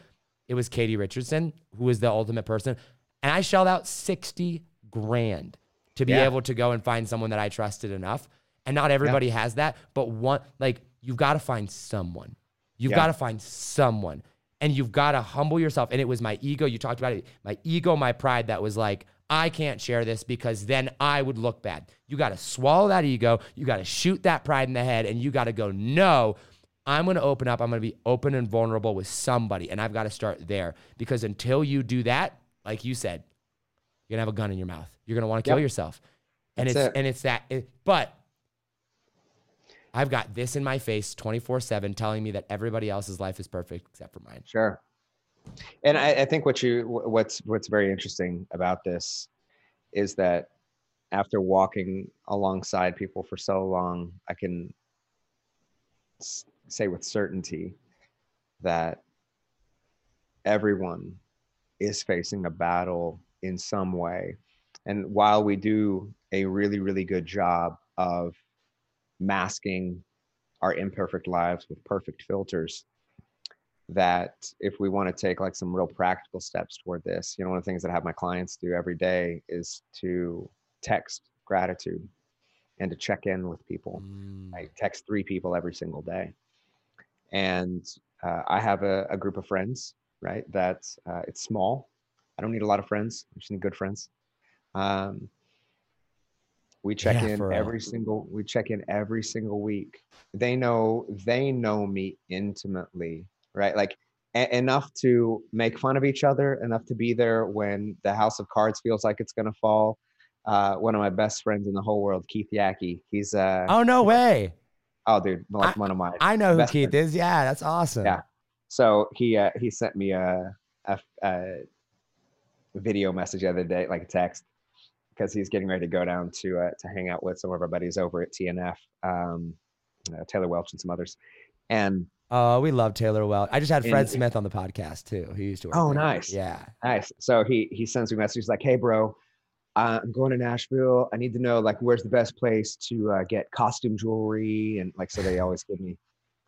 it was Katie Richardson, who was the ultimate person. And I shelled out 60 grand to be yeah. able to go and find someone that I trusted enough. And not everybody yeah. has that, but one like you've got to find someone. You've yeah. got to find someone and you've got to humble yourself. And it was my ego. You talked about it. My ego, my pride that was like, I can't share this because then I would look bad. You got to swallow that ego. You got to shoot that pride in the head and you got to go, no, I'm going to open up. I'm going to be open and vulnerable with somebody. And I've got to start there because until you do that, like you said, you're going to have a gun in your mouth. You're going to want to kill yep. yourself. And That's it's, it. and it's that, it, but I've got this in my face 24 7 telling me that everybody else's life is perfect except for mine. Sure. And I, I think what you what's what's very interesting about this is that after walking alongside people for so long, I can say with certainty that everyone is facing a battle in some way. And while we do a really, really good job of masking our imperfect lives with perfect filters, that if we want to take like some real practical steps toward this, you know, one of the things that I have my clients do every day is to text gratitude and to check in with people. Mm. I text three people every single day. And uh, I have a, a, group of friends, right? That uh, it's small. I don't need a lot of friends. I just need good friends. Um, we check Yeah, in every single. We check in every single week. They know. They know me intimately, right? Like e- enough to make fun of each other, enough to be there when the house of cards feels like it's gonna fall. Uh, one of my best friends in the whole world, Keith Yackey. He's uh, Oh no way! oh dude, like one of my I know who Keith is. Yeah, that's awesome. Yeah. So he uh, he sent me a, a, a video message the other day, like a text, because he's getting ready to go down to uh, to hang out with some of our buddies over at TNF, um, uh, Taylor Welch and some others. And Oh, we love Taylor Welch. I just had Fred And- Smith on the podcast too. He used to work. Oh, there. nice. Yeah. nice. So he he sends me messages like, "Hey, bro, uh, I'm going to Nashville. I need to know like where's the best place to uh, get costume jewelry and like so they always give me."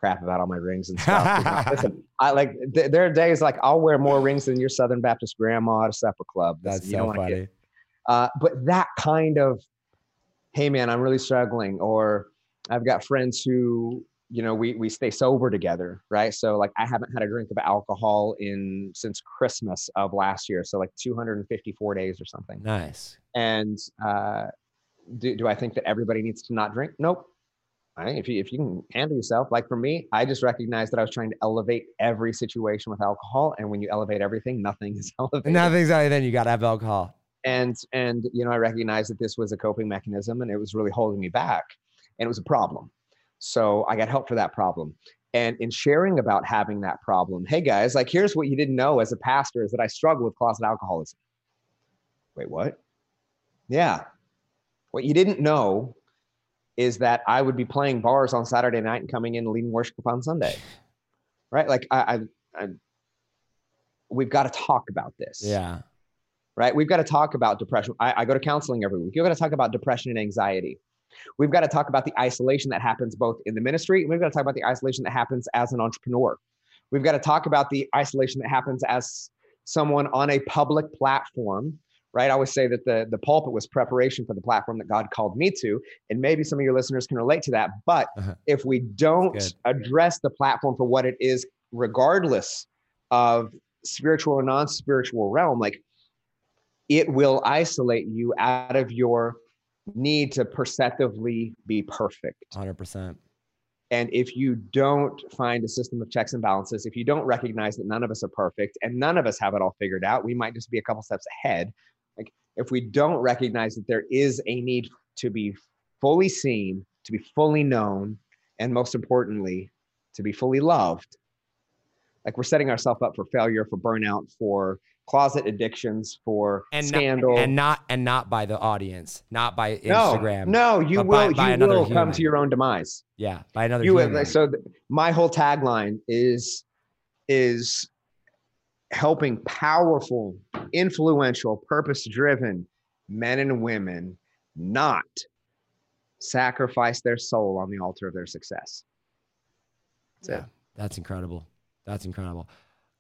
crap about all my rings and stuff. 'Cause, Listen, I like th- there are days like I'll wear more rings than your Southern Baptist grandma at a supper club. That's you so wanna get funny. Uh, but that kind of, hey man, I'm really struggling, or I've got friends who, you know, we we stay sober together, right? So like I haven't had a drink of alcohol in since Christmas of last year, so like 254 days or something. Nice. And uh, do do I think that everybody needs to not drink? Nope. If you if you can handle yourself, like for me, I just recognized that I was trying to elevate every situation with alcohol, and when you elevate everything, nothing is elevated Nothing's elevated. Then you got to have alcohol. And and you know i recognized that this was a coping mechanism and it was really holding me back and it was a problem. So i got help for that problem. And in sharing about having that problem hey guys like here's what you didn't know as a pastor is that i struggle with closet alcoholism. Wait what? Yeah. What you didn't know is that i would be playing bars on saturday night and coming in and leading worship on sunday. Right? Like i, I, I we've got to talk about this. Yeah. Right? We've got to talk about depression. I, I go to counseling every week. We've got to talk about depression and anxiety. We've got to talk about the isolation that happens both in the ministry. and We've got to talk about the isolation that happens as an entrepreneur. We've got to talk about the isolation that happens as someone on a public platform, right? I always say that the, the pulpit was preparation for the platform that God called me to. And maybe some of your listeners can relate to that. But Uh-huh. if we don't address the platform for what it is, regardless of spiritual or non spiritual realm, like it will isolate you out of your need to perceptively be perfect. 100%. And if you don't find a system of checks and balances, if you don't recognize that none of us are perfect and none of us have it all figured out, we might just be a couple steps ahead. Like if we don't recognize that there is a need to be fully seen, to be fully known, and most importantly, to be fully loved, like we're setting ourselves up for failure, for burnout, for closet addictions, for And scandal. Not, and not and not by the audience, not by Instagram. no, you will, by you another will come human. to your own demise. Yeah, by another you human. would so th- my whole tagline is is helping powerful influential purpose driven men and women not sacrifice their soul on the altar of their success that's yeah, it that's incredible. That's incredible.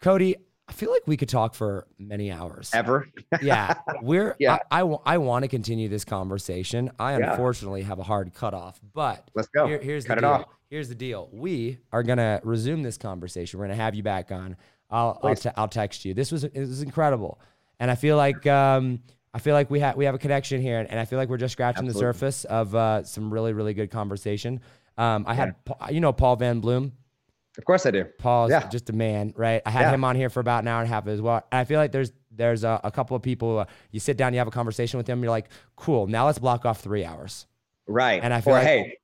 Cody, I feel like we could talk for many hours. ever yeah, we're Yeah. I, I, want to continue this conversation. I Yeah. unfortunately have a hard cutoff, but let's go Here- here's cut the it deal. off Here's the deal. We are gonna resume this conversation. We're gonna have you back on. I'll I'll, te- I'll text you. This was it was incredible, and I feel like um I feel like we have we have a connection here, and I feel like we're just scratching Absolutely. the surface of uh, some really really good conversation. Um, I had you know Paul Van Bloom. Of course i do Paul's Yeah. just a man, right? I had Yeah. him on here for about an hour and a half as well. And I feel like there's there's a, a couple of people. Uh, you sit down, you have a conversation with them. You're like, cool. Now let's block off three hours. right And I feel or like- hey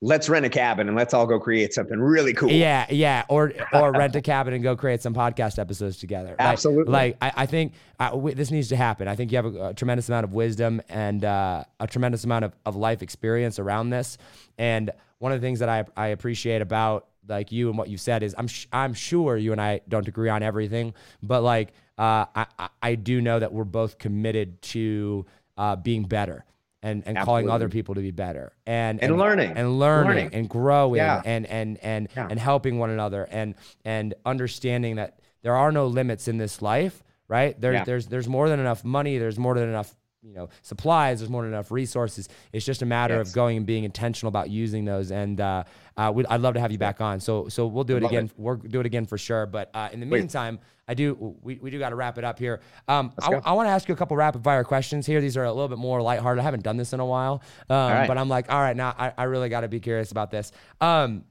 let's rent a cabin and let's all go create something really cool Yeah, yeah, or or rent a cabin and go create some podcast episodes together. Like- Absolutely. Like, I, I think w- this needs to happen. I think you have a, a tremendous amount of wisdom and uh, a tremendous amount of, of life experience around this. And one of the things that I I appreciate about like you and what you said is I'm sh- I'm sure you and I don't agree on everything, but like uh, I I- do know that we're both committed to uh, being better and and calling other people to be better and And learning. and learning, Learning. and growing Yeah. and and and Yeah. and helping one another and and understanding that there are no limits in this life, right? There, Yeah. There's there's more than enough money. There's more than enough you know supplies. There's more than enough resources. It's just a matter Yes. of going and being intentional about using those. And uh, uh, I'd love to have you back on. So so we'll do it again. it. We'll do it again for sure. But uh, in the Wait. meantime. I do. We, we do got to wrap it up here. Um, I. I want to ask you a couple rapid fire questions here. These are a little bit more lighthearted. I haven't done this in a while, um, right. but I'm like, all right, now I, I really got to be curious about this. Um,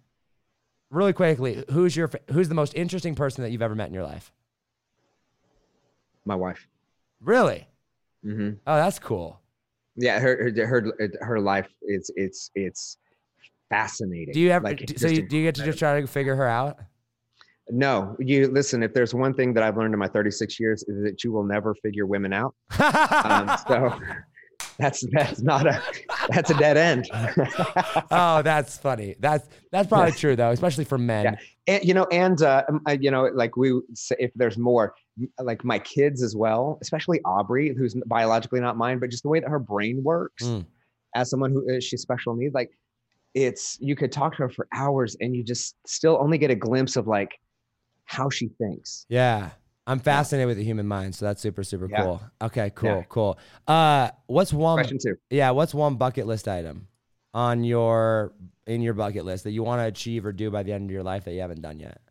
really quickly, who's your who's the most interesting person that you've ever met in your life? My wife. Really? Hmm Oh, that's cool. Yeah, her, her her her life is it's it's fascinating. Do you ever? Like, so you, do you get to just try to figure her out? No, you listen. If there's one thing that I've learned in my 36 years is that you will never figure women out. Um, so that's that's not a that's a dead end. oh, that's funny. That's that's probably true though, especially for men. Yeah. and you know, and uh, you know, like we say, if there's more, like my kids as well, especially Aubrey, who's biologically not mine, but just the way that her brain works, Mm. as someone who is she's special needs, like it's you could talk to her for hours and you just still only get a glimpse of like how she thinks. Yeah. I'm fascinated with the human mind, so that's super super Yeah. cool. Okay, cool, Yeah. cool. Uh, what's one? Question two. Yeah, what's one bucket list item on your in your bucket list that you want to achieve or do by the end of your life that you haven't done yet?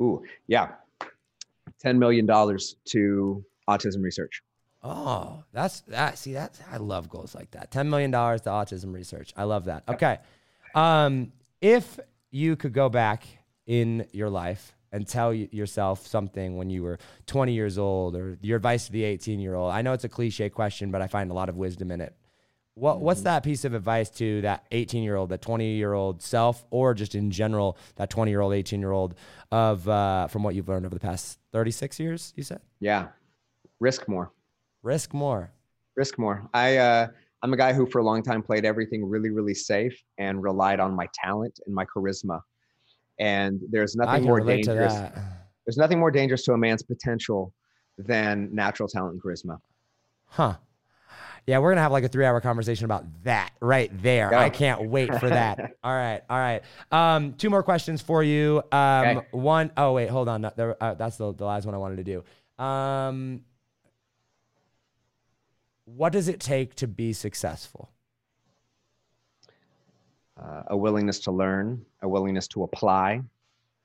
Ooh, yeah. $10 million to autism research. Oh, that's that. See, that's I love goals like that. Ten million dollars to autism research. I love that. Okay, um, if you could go back in your life and tell yourself something when you were 20 years old, or your advice to the 18 year old. I know it's a cliche question, but I find a lot of wisdom in it. What What's that piece of advice to that 18 year old, that 20 year old self, or just in general that 20 year old, 18 year old of uh, from what you've learned over the past 36 years? You said Yeah. Risk more. risk more. Risk more. I uh I'm a guy who for a long time played everything really, really safe and relied on my talent and my charisma. And there's nothing more dangerous. There's nothing more dangerous to a man's potential than natural talent and charisma. Huh. Yeah, we're gonna have like a three-hour conversation about that right there. Go. I can't wait for that. all right, all right. Um, two more questions for you. Um, Okay. one oh wait, hold on. There, uh, that's the, the last one I wanted to do. Um, what does it take to be successful? Uh, a willingness to learn, a willingness to apply,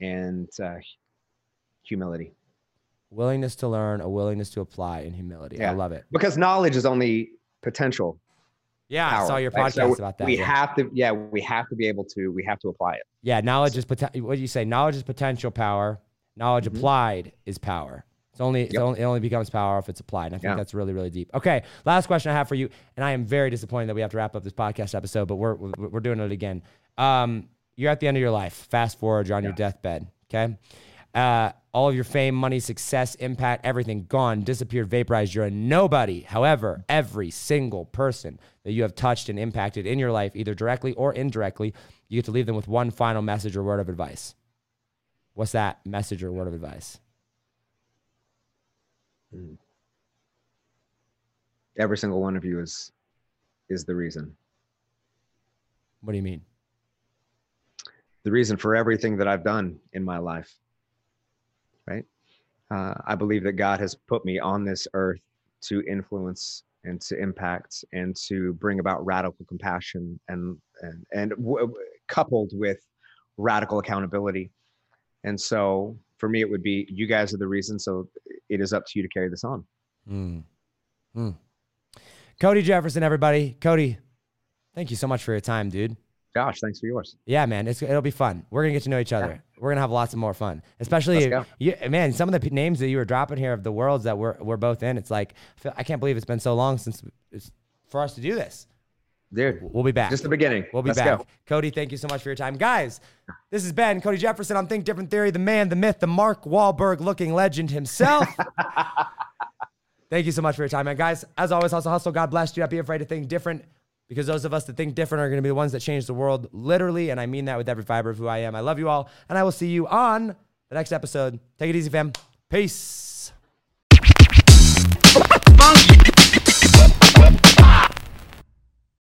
and uh, humility. Willingness to learn, a willingness to apply, and humility. I love it. Because knowledge is only potential. Yeah, I saw your right? podcast So about that. We yeah. have to, yeah, we have to be able to, we have to apply it. Yeah, knowledge is potential. What do you say? Knowledge is potential power. Knowledge Mhm. applied is power. It's only, it's Yep. only it only becomes power if it's applied. And I think Yeah. that's really really deep. Okay, last question I have for you, and I am very disappointed that we have to wrap up this podcast episode, but we're we're, doing it again. Um, you're at the end of your life. Fast forward, you're on your deathbed. Okay. Uh, all of your fame, money, success, impact, everything gone, disappeared, vaporized. You're a nobody. However, every single person that you have touched and impacted in your life, either directly or indirectly, you get to leave them with one final message or word of advice. What's that message or word of advice? Every single one of you is, is the reason. What do you mean? The reason for everything that I've done in my life. Right. Uh, I believe that God has put me on this earth to influence and to impact and to bring about radical compassion and and and w- w- coupled with radical accountability. And so for me, it would be you guys are the reason. So it is up to you to carry this on. Mm. Mm. Cody Jefferson, everybody. Cody, thank you so much for your time, dude. Josh, thanks for yours. Yeah, man, it's it'll be fun. We're gonna get to know each other. We're gonna have lots of more fun, especially Let's if, go. you, man. Some of the p- names that you were dropping here of the worlds that we're we're both in. It's like I I can't believe it's been so long since it's for us to do this. Dude, We'll be back. just the beginning. We'll be Let's back. go. Cody, thank you so much for your time. Guys, this is Ben, Cody Jefferson on Think Different Theory, the man, the myth, the Mark Wahlberg looking legend himself. thank you so much for your time, man. Guys, as always, hustle, hustle. God bless you. Don't be afraid to think different. because those of us that think different are going to be the ones that change the world literally. And I mean that with every fiber of who I am. I love you all. And I will see you on the next episode. Take it easy, fam. Peace.